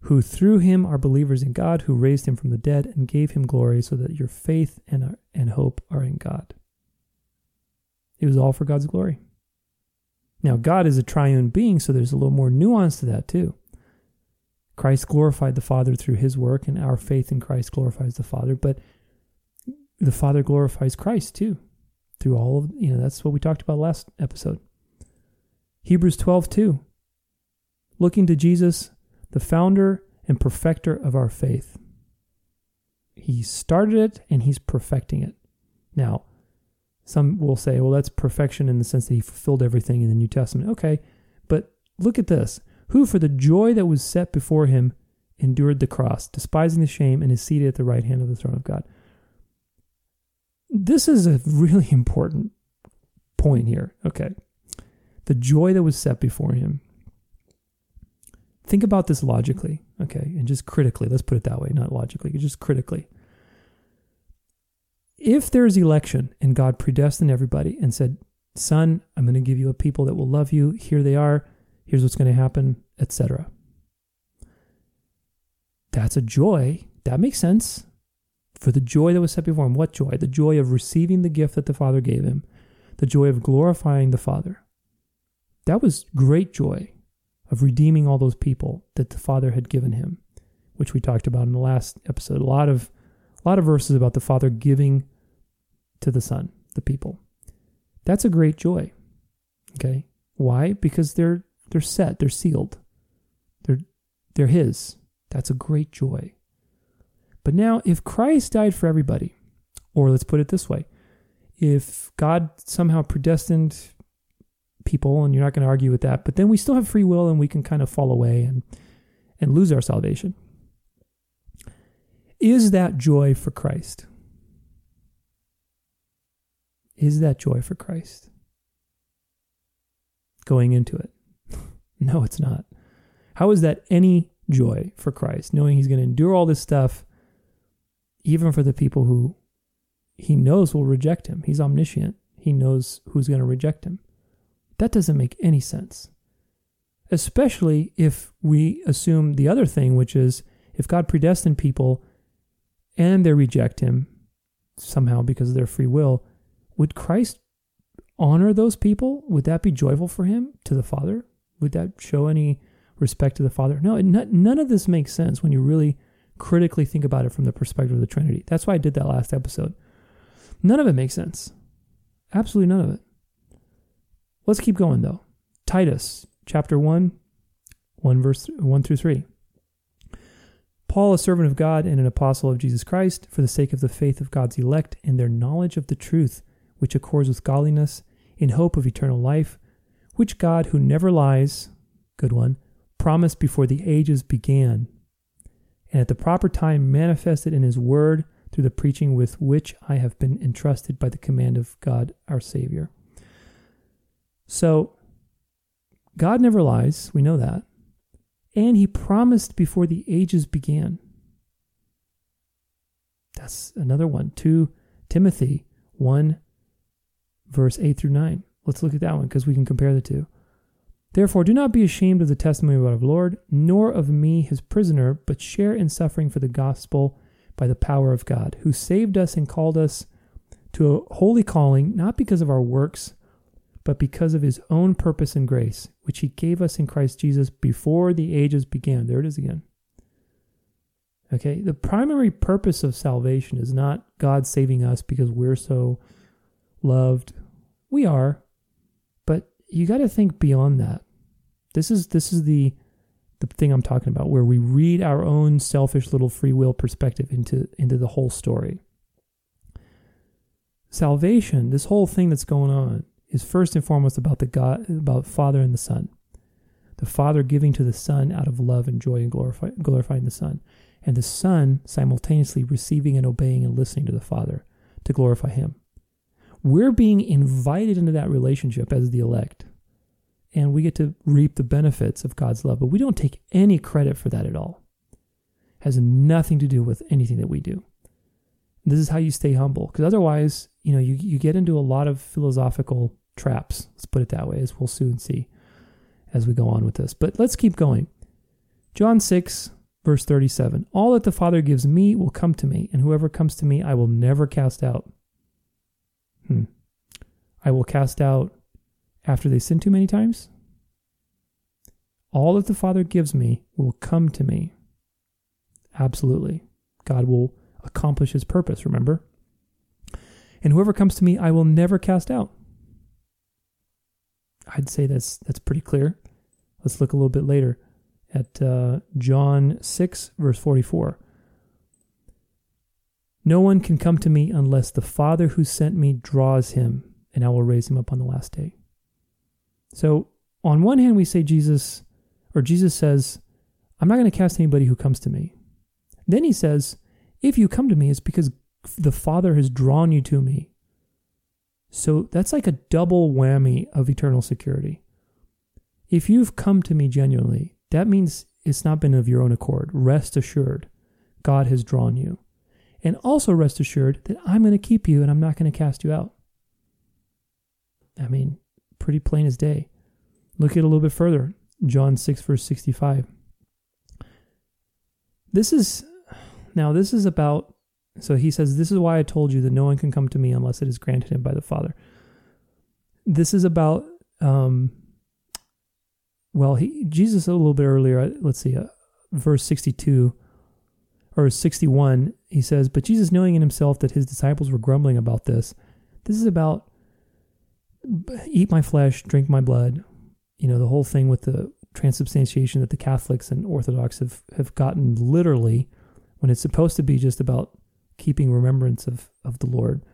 who through him are believers in God, who raised him from the dead and gave him glory, so that your faith and, uh, and hope are in God. It was all for God's glory. Now, God is a triune being, so there's a little more nuance to that, too. Christ glorified the Father through his work, and our faith in Christ glorifies the Father, but the Father glorifies Christ, too through all of, you know, that's what we talked about last episode. Hebrews 12, 2. Looking to Jesus, the founder and perfecter of our faith. He started it and he's perfecting it. Now, some will say, well, that's perfection in the sense that he fulfilled everything in the New Testament. Okay, but look at this. Who, for the joy that was set before him, endured the cross, despising the shame, and is seated at the right hand of the throne of God. This is a really important point here. Okay. The joy that was set before him. Think about this logically, okay, and just critically. Let's put it that way, not logically, just critically. If there's election and God predestined everybody and said, Son, I'm going to give you a people that will love you. Here they are. Here's what's going to happen, etc. That's a joy. That makes sense. For the joy that was set before him. What joy? The joy of receiving the gift that the Father gave him, the joy of glorifying the Father. That was great joy of redeeming all those people that the Father had given him, which we talked about in the last episode. A lot of a lot of verses about the Father giving to the Son, the people. That's a great joy. Okay? Why? Because they're they're set, they're sealed. They're they're his. That's a great joy. But now, if Christ died for everybody, or let's put it this way if God somehow predestined people, and you're not going to argue with that, but then we still have free will and we can kind of fall away and, and lose our salvation. Is that joy for Christ? Is that joy for Christ? Going into it? No, it's not. How is that any joy for Christ, knowing he's going to endure all this stuff, even for the people who he knows will reject him. He's omniscient, he knows who's going to reject him. That doesn't make any sense. Especially if we assume the other thing, which is if God predestined people and they reject him somehow because of their free will, would Christ honor those people? Would that be joyful for him to the Father? Would that show any respect to the Father. No, none of this makes sense when you really critically think about it from the perspective of the Trinity. That's why I did that last episode. None of it makes sense. Absolutely none of it. Let's keep going though. Titus chapter 1, 1 verse 1 through 3. Paul, a servant of God and an apostle of Jesus Christ, for the sake of the faith of God's elect and their knowledge of the truth, which accords with godliness, in hope of eternal life, which God, who never lies, good one, promised before the ages began, and at the proper time manifested in His Word through the preaching with which I have been entrusted by the command of God our Savior. So, God never lies, we know that. And He promised before the ages began. That's another one. 2 Timothy 1, verse 8 through 9. Let's look at that one because we can compare the two. Therefore, do not be ashamed of the testimony of our Lord, nor of me, his prisoner, but share in suffering for the gospel by the power of God, who saved us and called us to a holy calling, not because of our works, but because of his own purpose and grace, which he gave us in Christ Jesus before the ages began. There it is again. Okay, the primary purpose of salvation is not God saving us because we're so loved. We are, you got to think beyond that. This is this is the the thing I'm talking about, where we read our own selfish little free will perspective into into the whole story. Salvation, this whole thing that's going on, is first and foremost about the God, about Father and the Son. The Father giving to the Son out of love and joy and glorify, glorifying the Son, and the Son simultaneously receiving and obeying and listening to the Father to glorify Him. We're being invited into that relationship as the elect. And we get to reap the benefits of God's love, but we don't take any credit for that at all. It has nothing to do with anything that we do. This is how you stay humble, because otherwise, you know, you, you get into a lot of philosophical traps. Let's put it that way, as we'll soon see as we go on with this. But let's keep going. John 6, verse 37 All that the Father gives me will come to me, and whoever comes to me I will never cast out. Hmm. I will cast out after they sin too many times. All that the Father gives me will come to me. Absolutely. God will accomplish his purpose, remember? And whoever comes to me, I will never cast out. I'd say that's that's pretty clear. Let's look a little bit later at uh, John 6, verse 44. No one can come to me unless the Father who sent me draws him, and I will raise him up on the last day. So, on one hand, we say Jesus, or Jesus says, I'm not going to cast anybody who comes to me. Then he says, If you come to me, it's because the Father has drawn you to me. So that's like a double whammy of eternal security. If you've come to me genuinely, that means it's not been of your own accord. Rest assured, God has drawn you. And also rest assured that I'm going to keep you and I'm not going to cast you out. I mean, pretty plain as day. Look at it a little bit further. John 6, verse 65. This is, now, this is about, so he says, This is why I told you that no one can come to me unless it is granted him by the Father. This is about, um, well, he, Jesus a little bit earlier, let's see, uh, verse 62 or 61, he says, But Jesus, knowing in himself that his disciples were grumbling about this, this is about eat my flesh, drink my blood. You know, the whole thing with the transubstantiation that the Catholics and Orthodox have, have gotten literally when it's supposed to be just about keeping remembrance of, of the Lord.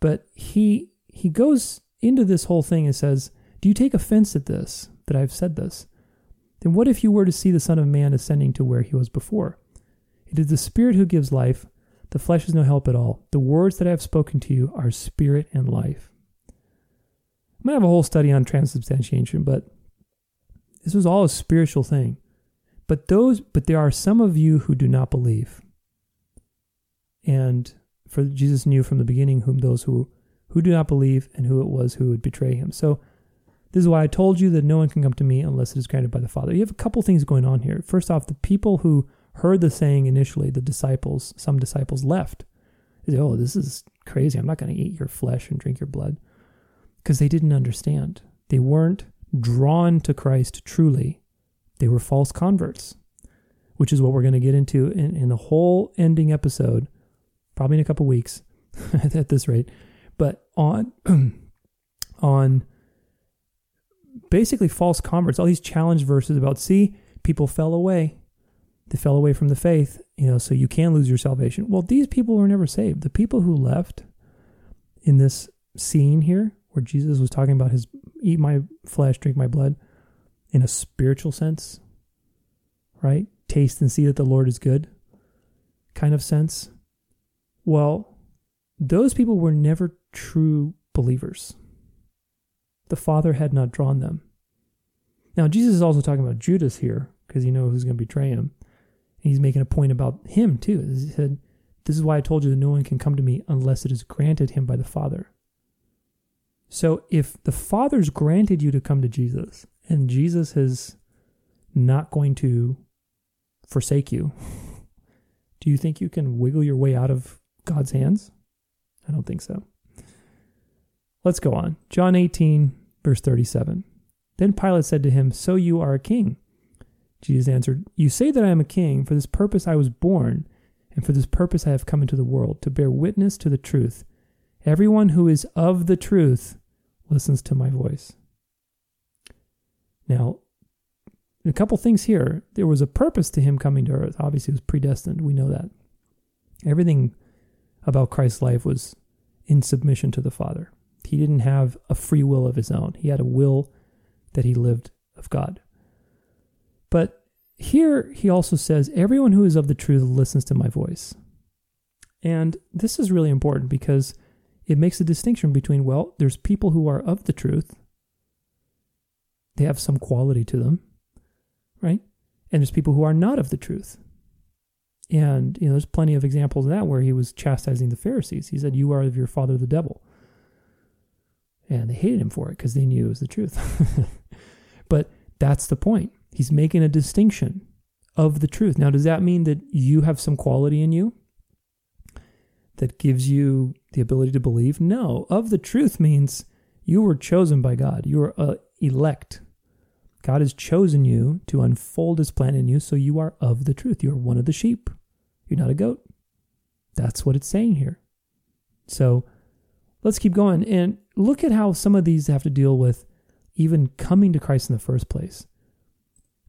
But he he goes into this whole thing and says, Do you take offense at this, that I've said this? Then what if you were to see the Son of Man ascending to where he was before? It is the Spirit who gives life. The flesh is no help at all. The words that I have spoken to you are spirit and life. I'm going to have a whole study on transubstantiation, but this was all a spiritual thing. But those but there are some of you who do not believe. And for Jesus knew from the beginning whom those who who do not believe and who it was who would betray him. So this is why I told you that no one can come to me unless it is granted by the Father. You have a couple things going on here. First off, the people who heard the saying initially, the disciples, some disciples left. They said, oh, this is crazy. I'm not going to eat your flesh and drink your blood. Because they didn't understand. They weren't drawn to Christ truly. They were false converts, which is what we're going to get into in, in the whole ending episode, probably in a couple weeks at this rate. But on, on basically false converts, all these challenge verses about, see, people fell away they fell away from the faith, you know, so you can lose your salvation. Well, these people were never saved. The people who left in this scene here, where Jesus was talking about his eat my flesh, drink my blood, in a spiritual sense, right? Taste and see that the Lord is good kind of sense. Well, those people were never true believers. The Father had not drawn them. Now, Jesus is also talking about Judas here because he knows who's going to betray him he's making a point about him too. He said, This is why I told you that no one can come to me unless it is granted him by the Father. So if the Father's granted you to come to Jesus and Jesus is not going to forsake you, do you think you can wiggle your way out of God's hands? I don't think so. Let's go on. John 18, verse 37. Then Pilate said to him, So you are a king? Jesus answered, You say that I am a king. For this purpose I was born, and for this purpose I have come into the world, to bear witness to the truth. Everyone who is of the truth listens to my voice. Now, a couple things here. There was a purpose to him coming to earth. Obviously, it was predestined. We know that. Everything about Christ's life was in submission to the Father. He didn't have a free will of his own, he had a will that he lived of God. But here he also says, Everyone who is of the truth listens to my voice. And this is really important because it makes a distinction between, well, there's people who are of the truth, they have some quality to them, right? And there's people who are not of the truth. And, you know, there's plenty of examples of that where he was chastising the Pharisees. He said, You are of your father, the devil. And they hated him for it because they knew it was the truth. but that's the point. He's making a distinction of the truth. Now, does that mean that you have some quality in you that gives you the ability to believe? No. Of the truth means you were chosen by God, you are uh, elect. God has chosen you to unfold his plan in you, so you are of the truth. You're one of the sheep. You're not a goat. That's what it's saying here. So let's keep going and look at how some of these have to deal with even coming to Christ in the first place.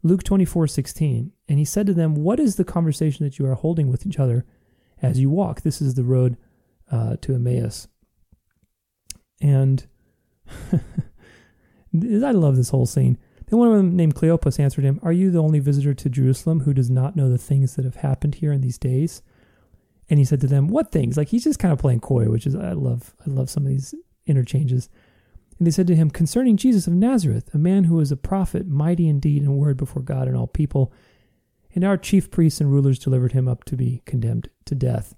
Luke 24, 16. And he said to them, What is the conversation that you are holding with each other as you walk. This is the road uh, to Emmaus. And I love this whole scene. Then one of them named Cleopas answered him, Are you the only visitor to Jerusalem who does not know the things that have happened here in these days? And he said to them, What things? Like he's just kind of playing coy, which is I love I love some of these interchanges. And they said to him, Concerning Jesus of Nazareth, a man who was a prophet, mighty indeed in and word before God and all people, and our chief priests and rulers delivered him up to be condemned to death.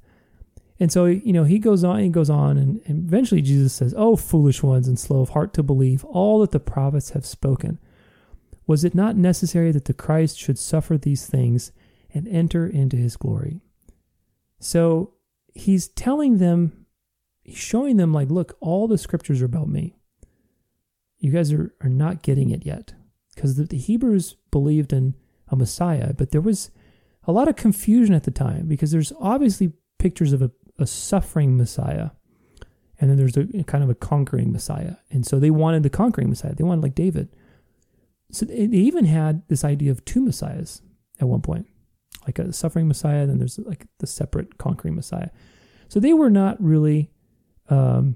And so, you know, he goes on, he goes on, and, and eventually Jesus says, Oh, foolish ones and slow of heart to believe all that the prophets have spoken. Was it not necessary that the Christ should suffer these things and enter into his glory? So he's telling them, he's showing them, like, look, all the scriptures are about me. You guys are, are not getting it yet. Because the, the Hebrews believed in a Messiah, but there was a lot of confusion at the time because there's obviously pictures of a, a suffering Messiah. And then there's a kind of a conquering Messiah. And so they wanted the conquering Messiah. They wanted like David. So they even had this idea of two messiahs at one point, like a suffering messiah, and then there's like the separate conquering messiah. So they were not really, um,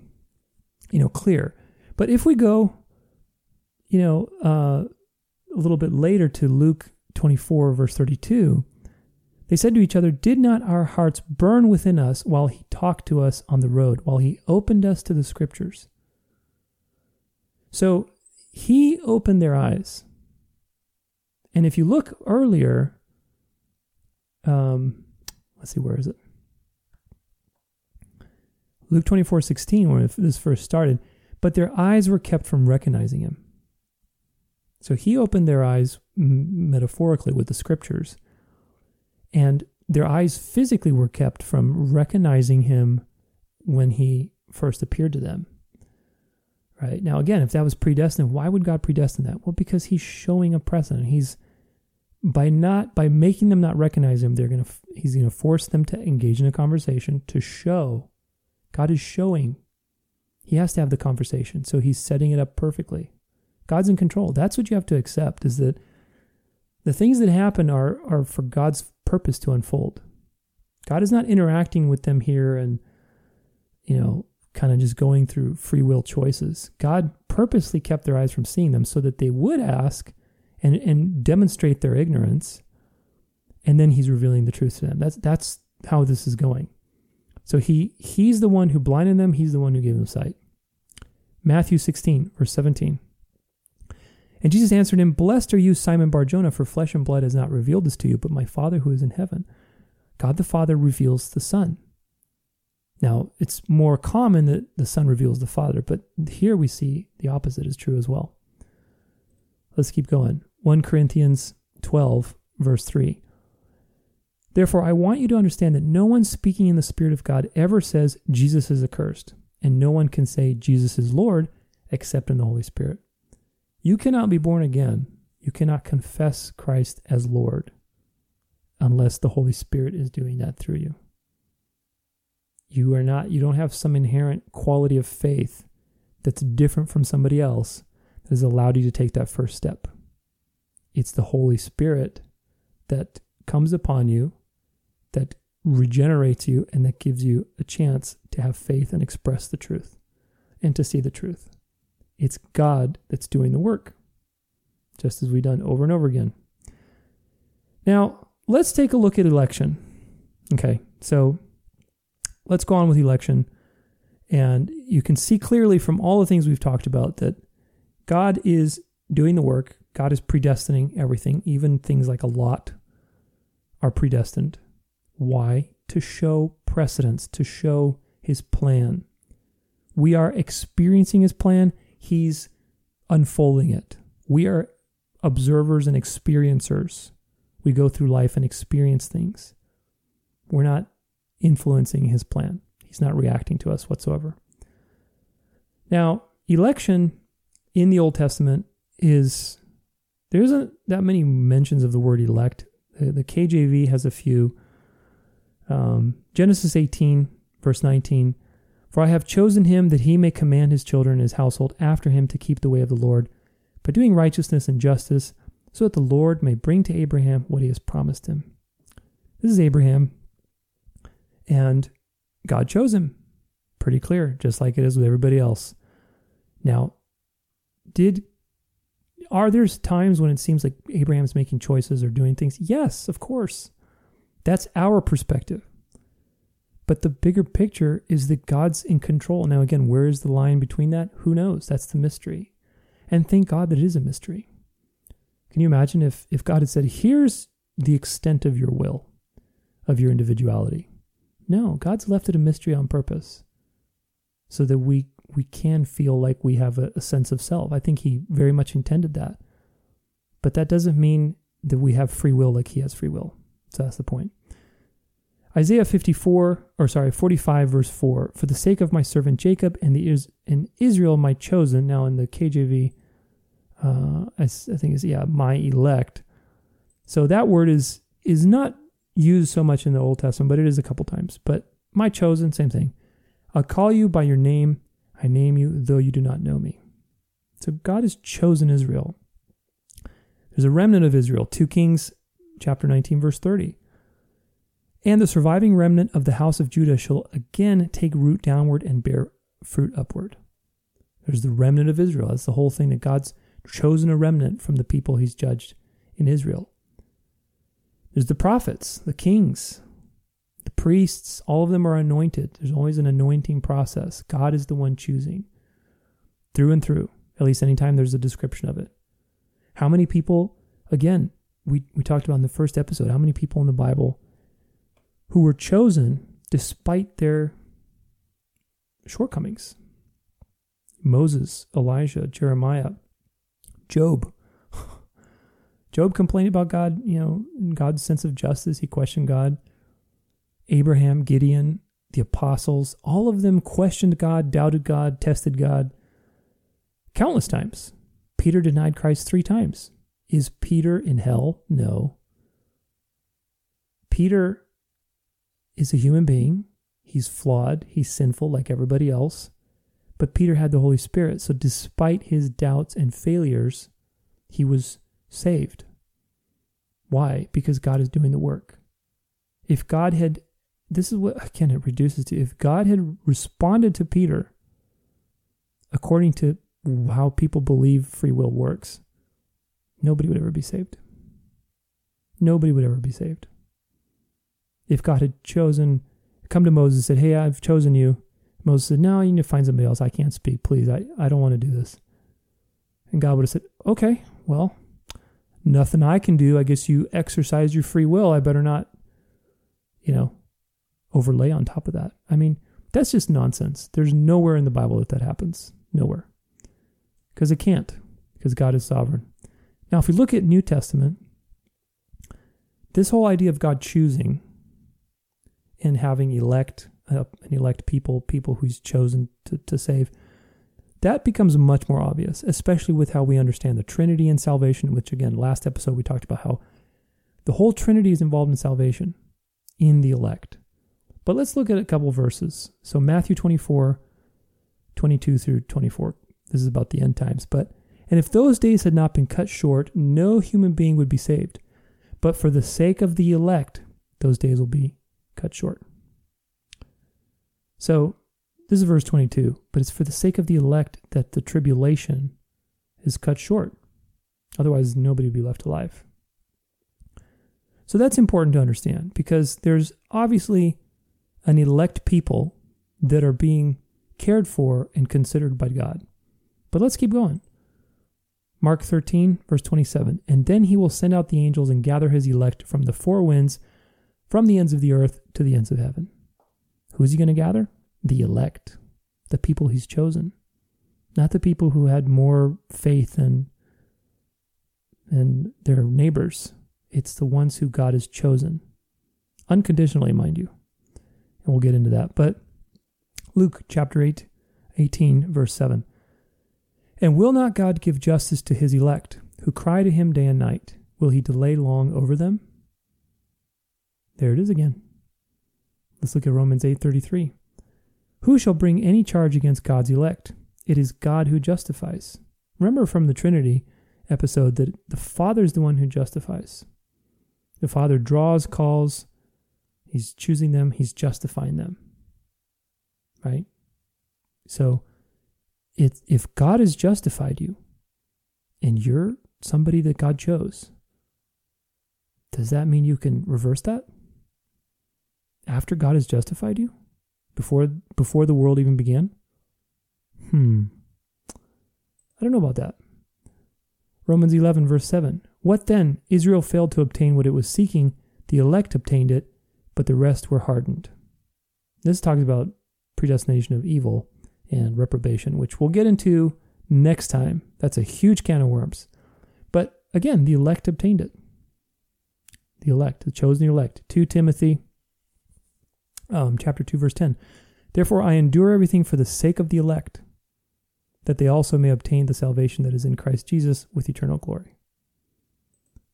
you know, clear. But if we go, you know, uh, a little bit later to Luke 24, verse 32, they said to each other, Did not our hearts burn within us while he talked to us on the road, while he opened us to the scriptures? So he opened their eyes. And if you look earlier, um, let's see, where is it? Luke 24 16, when this first started, but their eyes were kept from recognizing him. So he opened their eyes metaphorically with the scriptures, and their eyes physically were kept from recognizing him when he first appeared to them. Right? Now, again, if that was predestined, why would God predestine that? Well, because he's showing a precedent. He's by not by making them not recognize him, they're gonna he's gonna force them to engage in a conversation to show. God is showing. He has to have the conversation, so he's setting it up perfectly. God's in control. That's what you have to accept is that the things that happen are are for God's purpose to unfold. God is not interacting with them here and you know kind of just going through free will choices. God purposely kept their eyes from seeing them so that they would ask and, and demonstrate their ignorance. And then he's revealing the truth to them. That's that's how this is going. So he he's the one who blinded them, he's the one who gave them sight. Matthew 16, verse 17. And Jesus answered him, Blessed are you, Simon Barjona, for flesh and blood has not revealed this to you, but my Father who is in heaven. God the Father reveals the Son. Now, it's more common that the Son reveals the Father, but here we see the opposite is true as well. Let's keep going. 1 Corinthians 12, verse 3. Therefore, I want you to understand that no one speaking in the Spirit of God ever says Jesus is accursed, and no one can say Jesus is Lord except in the Holy Spirit. You cannot be born again. You cannot confess Christ as Lord unless the Holy Spirit is doing that through you. You are not, you don't have some inherent quality of faith that's different from somebody else that has allowed you to take that first step. It's the Holy Spirit that comes upon you, that regenerates you, and that gives you a chance to have faith and express the truth and to see the truth. It's God that's doing the work, just as we've done over and over again. Now, let's take a look at election. Okay, so let's go on with election. And you can see clearly from all the things we've talked about that God is doing the work. God is predestining everything, even things like a lot are predestined. Why? To show precedence, to show his plan. We are experiencing his plan, he's unfolding it. We are observers and experiencers. We go through life and experience things. We're not influencing his plan. He's not reacting to us whatsoever. Now, election in the Old Testament is there isn't that many mentions of the word elect. The, KJV has a few. Um, Genesis 18, verse 19 For I have chosen him that he may command his children and his household after him to keep the way of the Lord, by doing righteousness and justice, so that the Lord may bring to Abraham what he has promised him. This is Abraham And God chose him. Pretty clear, just like it is with everybody else. Now, did are there times when it seems like Abraham's making choices or doing things? Yes, of course. That's our perspective. But the bigger picture is that God's in control. Now, again, where is the line between that? Who knows? That's the mystery. And thank God that it is a mystery. Can you imagine if, if God had said, here's the extent of your will, of your individuality? No, God's left it a mystery on purpose so that we we can feel like we have a, a sense of self. I think he very much intended that. But that doesn't mean that we have free will like he has free will. So that's the point. Isaiah 54, or sorry, 45, verse 4 For the sake of my servant Jacob and, the Is- and Israel, my chosen. Now in the KJV, uh, I, I think is, yeah, my elect. So that word is is not used so much in the Old Testament, but it is a couple times. But my chosen, same thing. I'll call you by your name. I name you, though you do not know me. So God has chosen Israel. There's a remnant of Israel. 2 Kings chapter 19, verse 30. And the surviving remnant of the house of Judah shall again take root downward and bear fruit upward. There's the remnant of Israel. That's the whole thing that God's chosen a remnant from the people he's judged in Israel. There's the prophets, the kings, the priests, all of them are anointed. There's always an anointing process. God is the one choosing through and through, at least anytime there's a description of it. How many people, again, we, we talked about in the first episode, how many people in the Bible who were chosen despite their shortcomings? Moses, Elijah, Jeremiah, Job. Job complained about God, you know, God's sense of justice. He questioned God. Abraham, Gideon, the apostles, all of them questioned God, doubted God, tested God countless times. Peter denied Christ three times. Is Peter in hell? No. Peter is a human being. He's flawed. He's sinful like everybody else. But Peter had the Holy Spirit. So despite his doubts and failures, he was saved. Why? Because God is doing the work. If God had this is what again it reduces to if God had responded to Peter according to how people believe free will works, nobody would ever be saved. Nobody would ever be saved. If God had chosen, come to Moses and said, Hey, I've chosen you. Moses said, No, you need to find somebody else. I can't speak. Please, I, I don't want to do this. And God would have said, Okay, well, nothing I can do. I guess you exercise your free will. I better not, you know, overlay on top of that. I mean, that's just nonsense. There's nowhere in the Bible that that happens. Nowhere. Because it can't, because God is sovereign. Now, if we look at New Testament, this whole idea of God choosing and having elect uh, an elect people, people who's chosen to, to save, that becomes much more obvious, especially with how we understand the Trinity and salvation, which again, last episode we talked about how the whole Trinity is involved in salvation in the elect. But let's look at a couple verses. So Matthew 24, 22 through 24. This is about the end times. But and if those days had not been cut short, no human being would be saved. But for the sake of the elect, those days will be cut short. So this is verse 22. But it's for the sake of the elect that the tribulation is cut short. Otherwise, nobody would be left alive. So that's important to understand because there's obviously an elect people that are being cared for and considered by God. But let's keep going. Mark 13, verse 27. And then he will send out the angels and gather his elect from the four winds, from the ends of the earth to the ends of heaven. Who is he going to gather? The elect, the people he's chosen, not the people who had more faith than, than their neighbors. It's the ones who God has chosen, unconditionally, mind you and we'll get into that. But Luke chapter 8, 18, verse 7. And will not God give justice to his elect, who cry to him day and night? Will he delay long over them? There it is again. Let's look at Romans 8:33. Who shall bring any charge against God's elect? It is God who justifies. Remember from the Trinity episode that the Father is the one who justifies. The Father draws, calls, He's choosing them, he's justifying them. Right? So it, if God has justified you and you're somebody that God chose, does that mean you can reverse that? After God has justified you? Before before the world even began? Hmm. I don't know about that. Romans 11, verse 7. What then? Israel failed to obtain what it was seeking. The elect obtained it, but the rest were hardened. This talks about predestination of evil and reprobation, which we'll get into next time. That's a huge can of worms. But again, the elect obtained it. The elect, the chosen elect. 2 Timothy um, chapter 2, verse 10. Therefore I endure everything for the sake of the elect, that they also may obtain the salvation that is in Christ Jesus with eternal glory.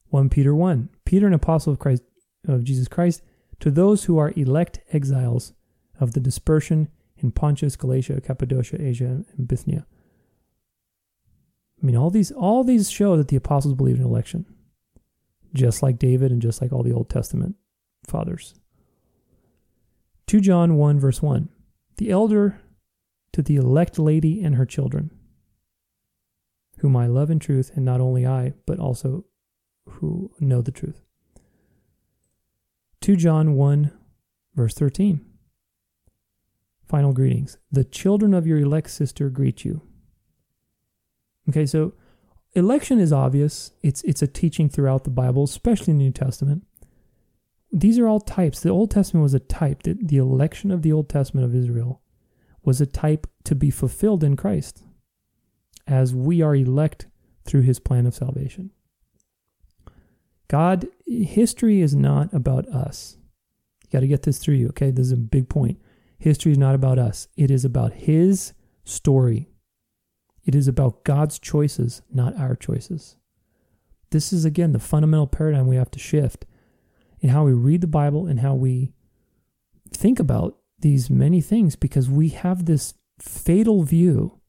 1 Peter 1. Peter, an apostle of Christ of Jesus Christ, to those who are elect exiles of the dispersion in Pontus, Galatia, Cappadocia, Asia, and Bithynia. I mean, all these all these show that the apostles believed in election, just like David and just like all the Old Testament fathers. 2 John 1, verse 1. The elder to the elect lady and her children, whom I love in truth, and not only I, but also who know the truth. 2 John 1, verse 13. Final greetings. The children of your elect sister greet you. Okay, so election is obvious. It's it's a teaching throughout the Bible, especially in the New Testament these are all types. The Old Testament was a type. The, the election of the Old Testament of Israel was a type to be fulfilled in Christ as we are elect through his plan of salvation. God, history is not about us. You got to get this through you, okay? This is a big point. History is not about us, it is about his story. It is about God's choices, not our choices. This is, again, the fundamental paradigm we have to shift in how we read the Bible and how we think about these many things because we have this fatal view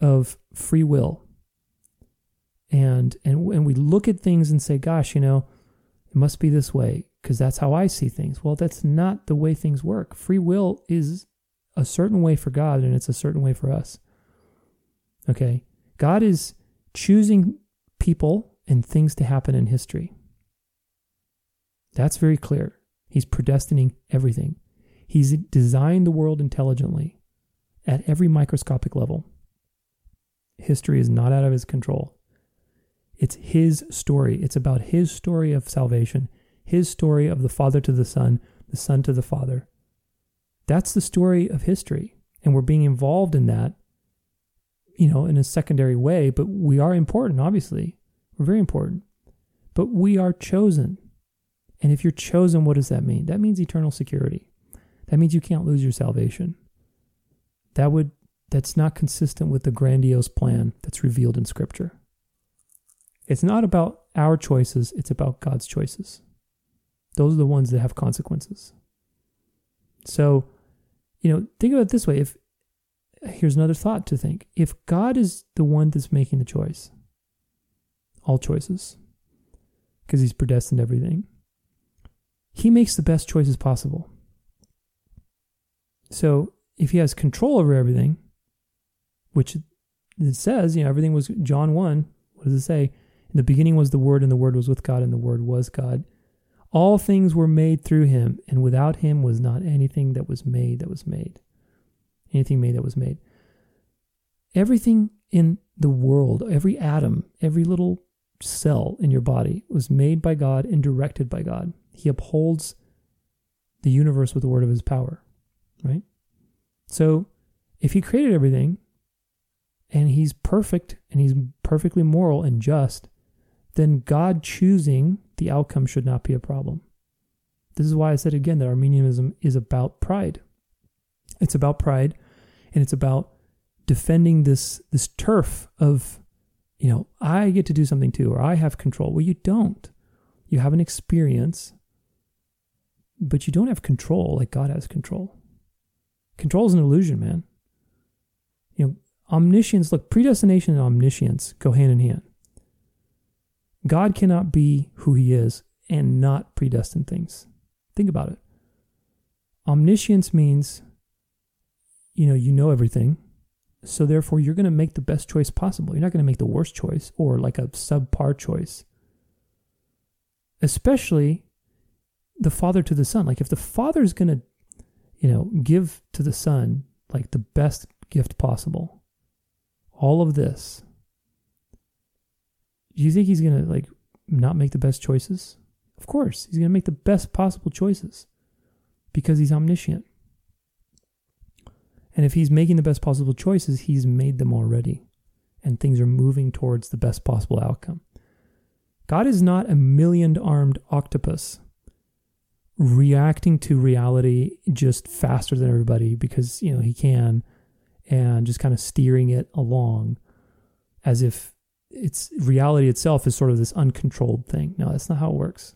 of free will. And and and we look at things and say, gosh, you know, it must be this way because that's how I see things. Well, that's not the way things work. Free will is a certain way for God and it's a certain way for us. Okay? God is choosing people and things to happen in history. That's very clear. He's predestining everything. He's designed the world intelligently at every microscopic level. History is not out of his control. It's his story. It's about his story of salvation, his story of the Father to the Son, the Son to the Father. That's the story of history. And we're being involved in that, you know, in a secondary way, but we are important, obviously. We're very important. But we are chosen. And if you're chosen, what does that mean? That means eternal security. That means you can't lose your salvation. That would that's not consistent with the grandiose plan that's revealed in scripture. It's not about our choices, it's about God's choices. Those are the ones that have consequences. So, you know, think about it this way. If here's another thought to think. If God is the one that's making the choice, all choices, because he's predestined everything, he makes the best choices possible. So if he has control over everything, which it says, you know, everything was John 1, what does it say? In the beginning was the Word, and the Word was with God, and the Word was God. All things were made through him, and without him was not anything that was made that was made. Anything made that was made. Everything in the world, every atom, every little cell in your body was made by God and directed by God. He upholds the universe with the word of his power, right? So if he created everything and he's perfect and he's perfectly moral and just, then God choosing the outcome should not be a problem. This is why I said again that Arminianism is about pride. It's about pride and it's about defending this this turf of you know, I get to do something too or I have control. Well, you don't. You have an experience but you don't have control like God has control. Control is an illusion, man. You know, omniscience, look, predestination and omniscience go hand in hand. God cannot be who he is and not predestine things. Think about it. omniscience means, you know, you know everything. So therefore, you're going to make the best choice possible. You're not going to make the worst choice or like a subpar choice. Especially the father to the son. Like if the father is going to, you know, give to the son like the best gift possible, all of this, do you think he's going to like not make the best choices? Of course, he's going to make the best possible choices because he's omniscient. And if he's making the best possible choices, he's made them already. And things are moving towards the best possible outcome. God is not a million armed octopus reacting to reality just faster than everybody because, you know, he can and just kind of steering it along as if it's reality itself is sort of this uncontrolled thing. No, that's not how it works.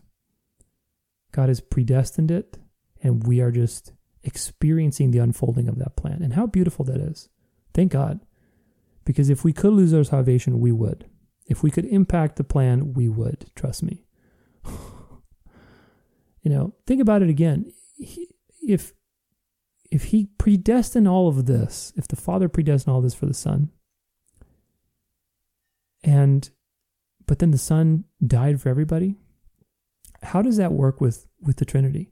God has predestined it, and we are just experiencing the unfolding of that plan. And how beautiful that is. Thank God. Because if we could lose our salvation, we would. If we could impact the plan, we would. Trust me. You know, think about it again. If if he predestined all of this, if the Father predestined all this for the Son, and but then the Son died for everybody, how does that work with with the Trinity?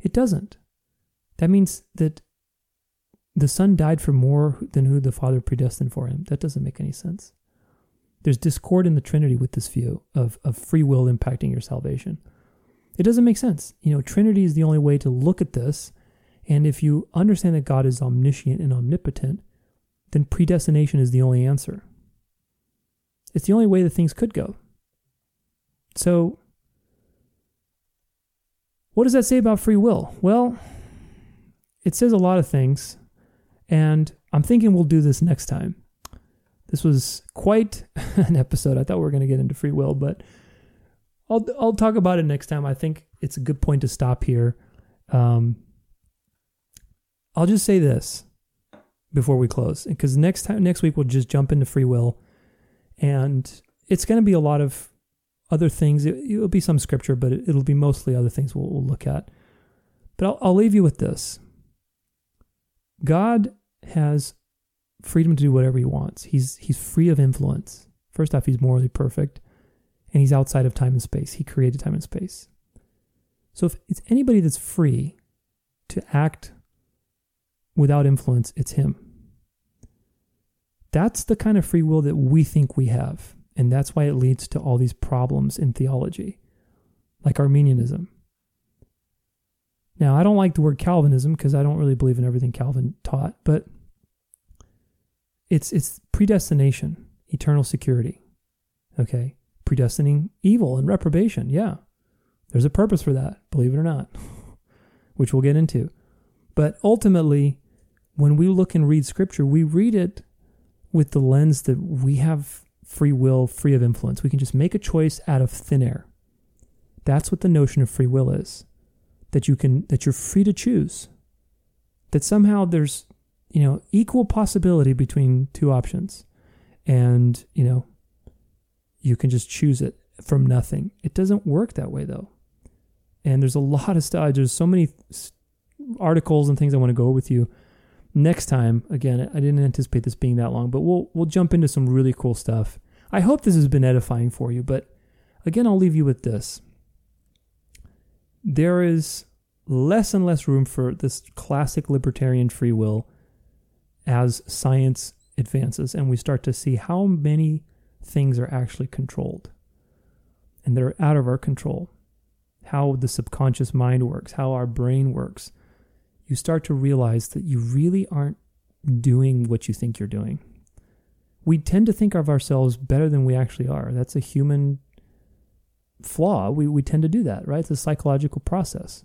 It doesn't. That means that the Son died for more than who the Father predestined for him. That doesn't make any sense. There's discord in the Trinity with this view of, of free will impacting your salvation. It doesn't make sense. You know, Trinity is the only way to look at this. And if you understand that God is omniscient and omnipotent, then predestination is the only answer. It's the only way that things could go. So, what does that say about free will? Well, it says a lot of things, and I'm thinking we'll do this next time. This was quite an episode. I thought we were going to get into free will, but I'll I'll talk about it next time. I think it's a good point to stop here. Um, I'll just say this before we close, because next time next week we'll just jump into free will, and it's going to be a lot of other things. It, will be some scripture, but it, will be mostly other things we'll, we'll look at. But I'll, I'll leave you with this. God has freedom to do whatever he wants. He's he's free of influence. First off, he's morally perfect, and he's outside of time and space. He created time and space. So if it's anybody that's free to act without influence, it's him. That's the kind of free will that we think we have. And that's why it leads to all these problems in theology, like Arminianism. Now, I don't like the word Calvinism because I don't really believe in everything Calvin taught, but it's it's predestination, eternal security. Okay? Predestining evil and reprobation. Yeah. There's a purpose for that, believe it or not, which we'll get into. But ultimately, when we look and read scripture, we read it with the lens that we have free will, free of influence. We can just make a choice out of thin air. That's what the notion of free will is. That you can that you're free to choose. That somehow there's, you know, equal possibility between two options. And, you know, you can just choose it from nothing. It doesn't work that way though. And there's a lot of stuff. There's so many articles and things I want to go with you next time, again, I didn't anticipate this being that long, but we'll we'll jump into some really cool stuff. I hope this has been edifying for you, but again, I'll leave you with this. There is less and less room for this classic libertarian free will as science advances and we start to see how many things are actually controlled and they're out of our control. How the subconscious mind works, how our brain works, you start to realize that you really aren't doing what you think you're doing. We tend to think of ourselves better than we actually are. That's a human flaw. We, we tend to do that, right? It's a psychological process.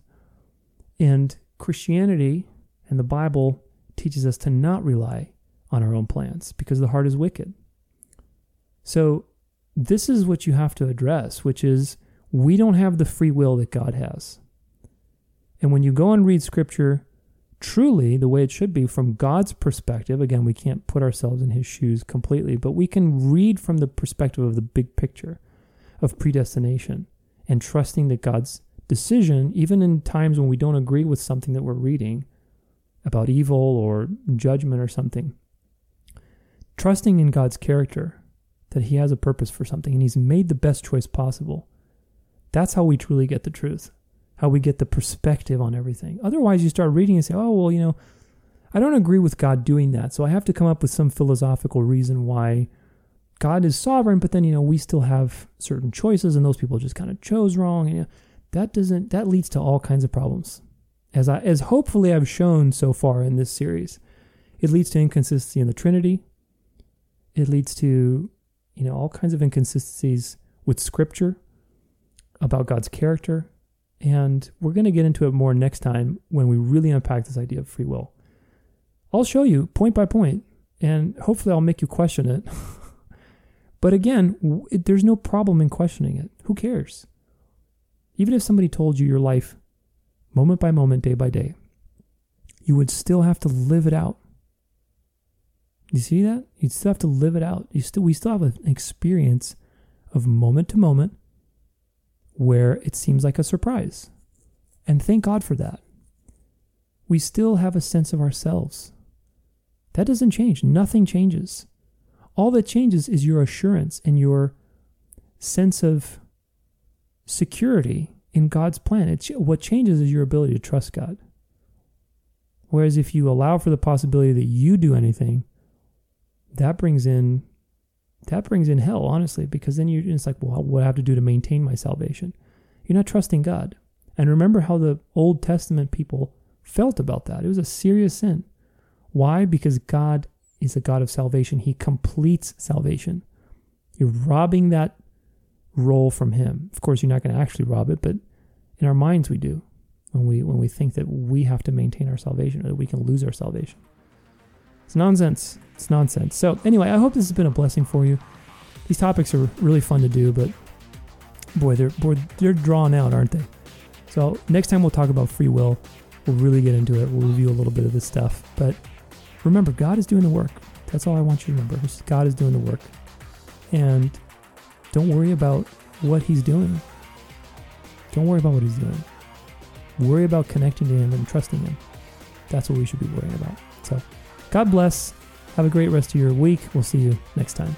And Christianity and the Bible teaches us to not rely on our own plans because the heart is wicked. So, this is what you have to address, which is we don't have the free will that God has. And when you go and read scripture, truly the way it should be from God's perspective. Again, we can't put ourselves in his shoes completely, but we can read from the perspective of the big picture of predestination and trusting that God's decision, even in times when we don't agree with something that we're reading about evil or judgment or something, trusting in God's character that He has a purpose for something and He's made the best choice possible. That's how we truly get the truth, how we get the perspective on everything. Otherwise, you start reading and say, oh, well, you know, I don't agree with God doing that. So I have to come up with some philosophical reason why God is sovereign, but then, you know, we still have certain choices and those people just kind of chose wrong. And you know, that doesn't, that leads to all kinds of problems. As I, as hopefully I've shown so far in this series, it leads to inconsistency in the Trinity. It leads to, you know, all kinds of inconsistencies with scripture about God's character. And we're going to get into it more next time when we really unpack this idea of free will. I'll show you point by point, and hopefully I'll make you question it. but again, it, there's no problem in questioning it. Who cares? Even if somebody told you your life moment by moment, day by day, you would still have to live it out. You see that? You still have to live it out. You still we still have an experience of moment to moment where it seems like a surprise. And thank God for that. We still have a sense of ourselves. That doesn't change. Nothing changes. All that changes is your assurance and your sense of security in God's plan. It's, what changes is your ability to trust God. Whereas if you allow for the possibility that you do anything, that brings in that brings in hell, honestly, because then you're it's like, well, what do I have to do to maintain my salvation? You're not trusting God. And remember how the Old Testament people felt about that. It was a serious sin. Why? Because God is a God of salvation. He completes salvation. You're robbing that role from Him. Of course, you're not going to actually rob it, but in our minds we do when we when we think that we have to maintain our salvation or that we can lose our salvation. It's nonsense. It's nonsense. So anyway, I hope this has been a blessing for you. These topics are really fun to do, but boy, they're boy, they're drawn out, aren't they? So next time we'll talk about free will. We'll really get into it. We'll review a little bit of this stuff, but remember, God is doing the work. That's all I want you to remember. God is doing the work. And don't worry about what He's doing. Don't worry about what He's doing. Worry about connecting to Him and trusting Him. That's what we should be worrying about. So, God bless. Have a great rest of your week. We'll see you next time.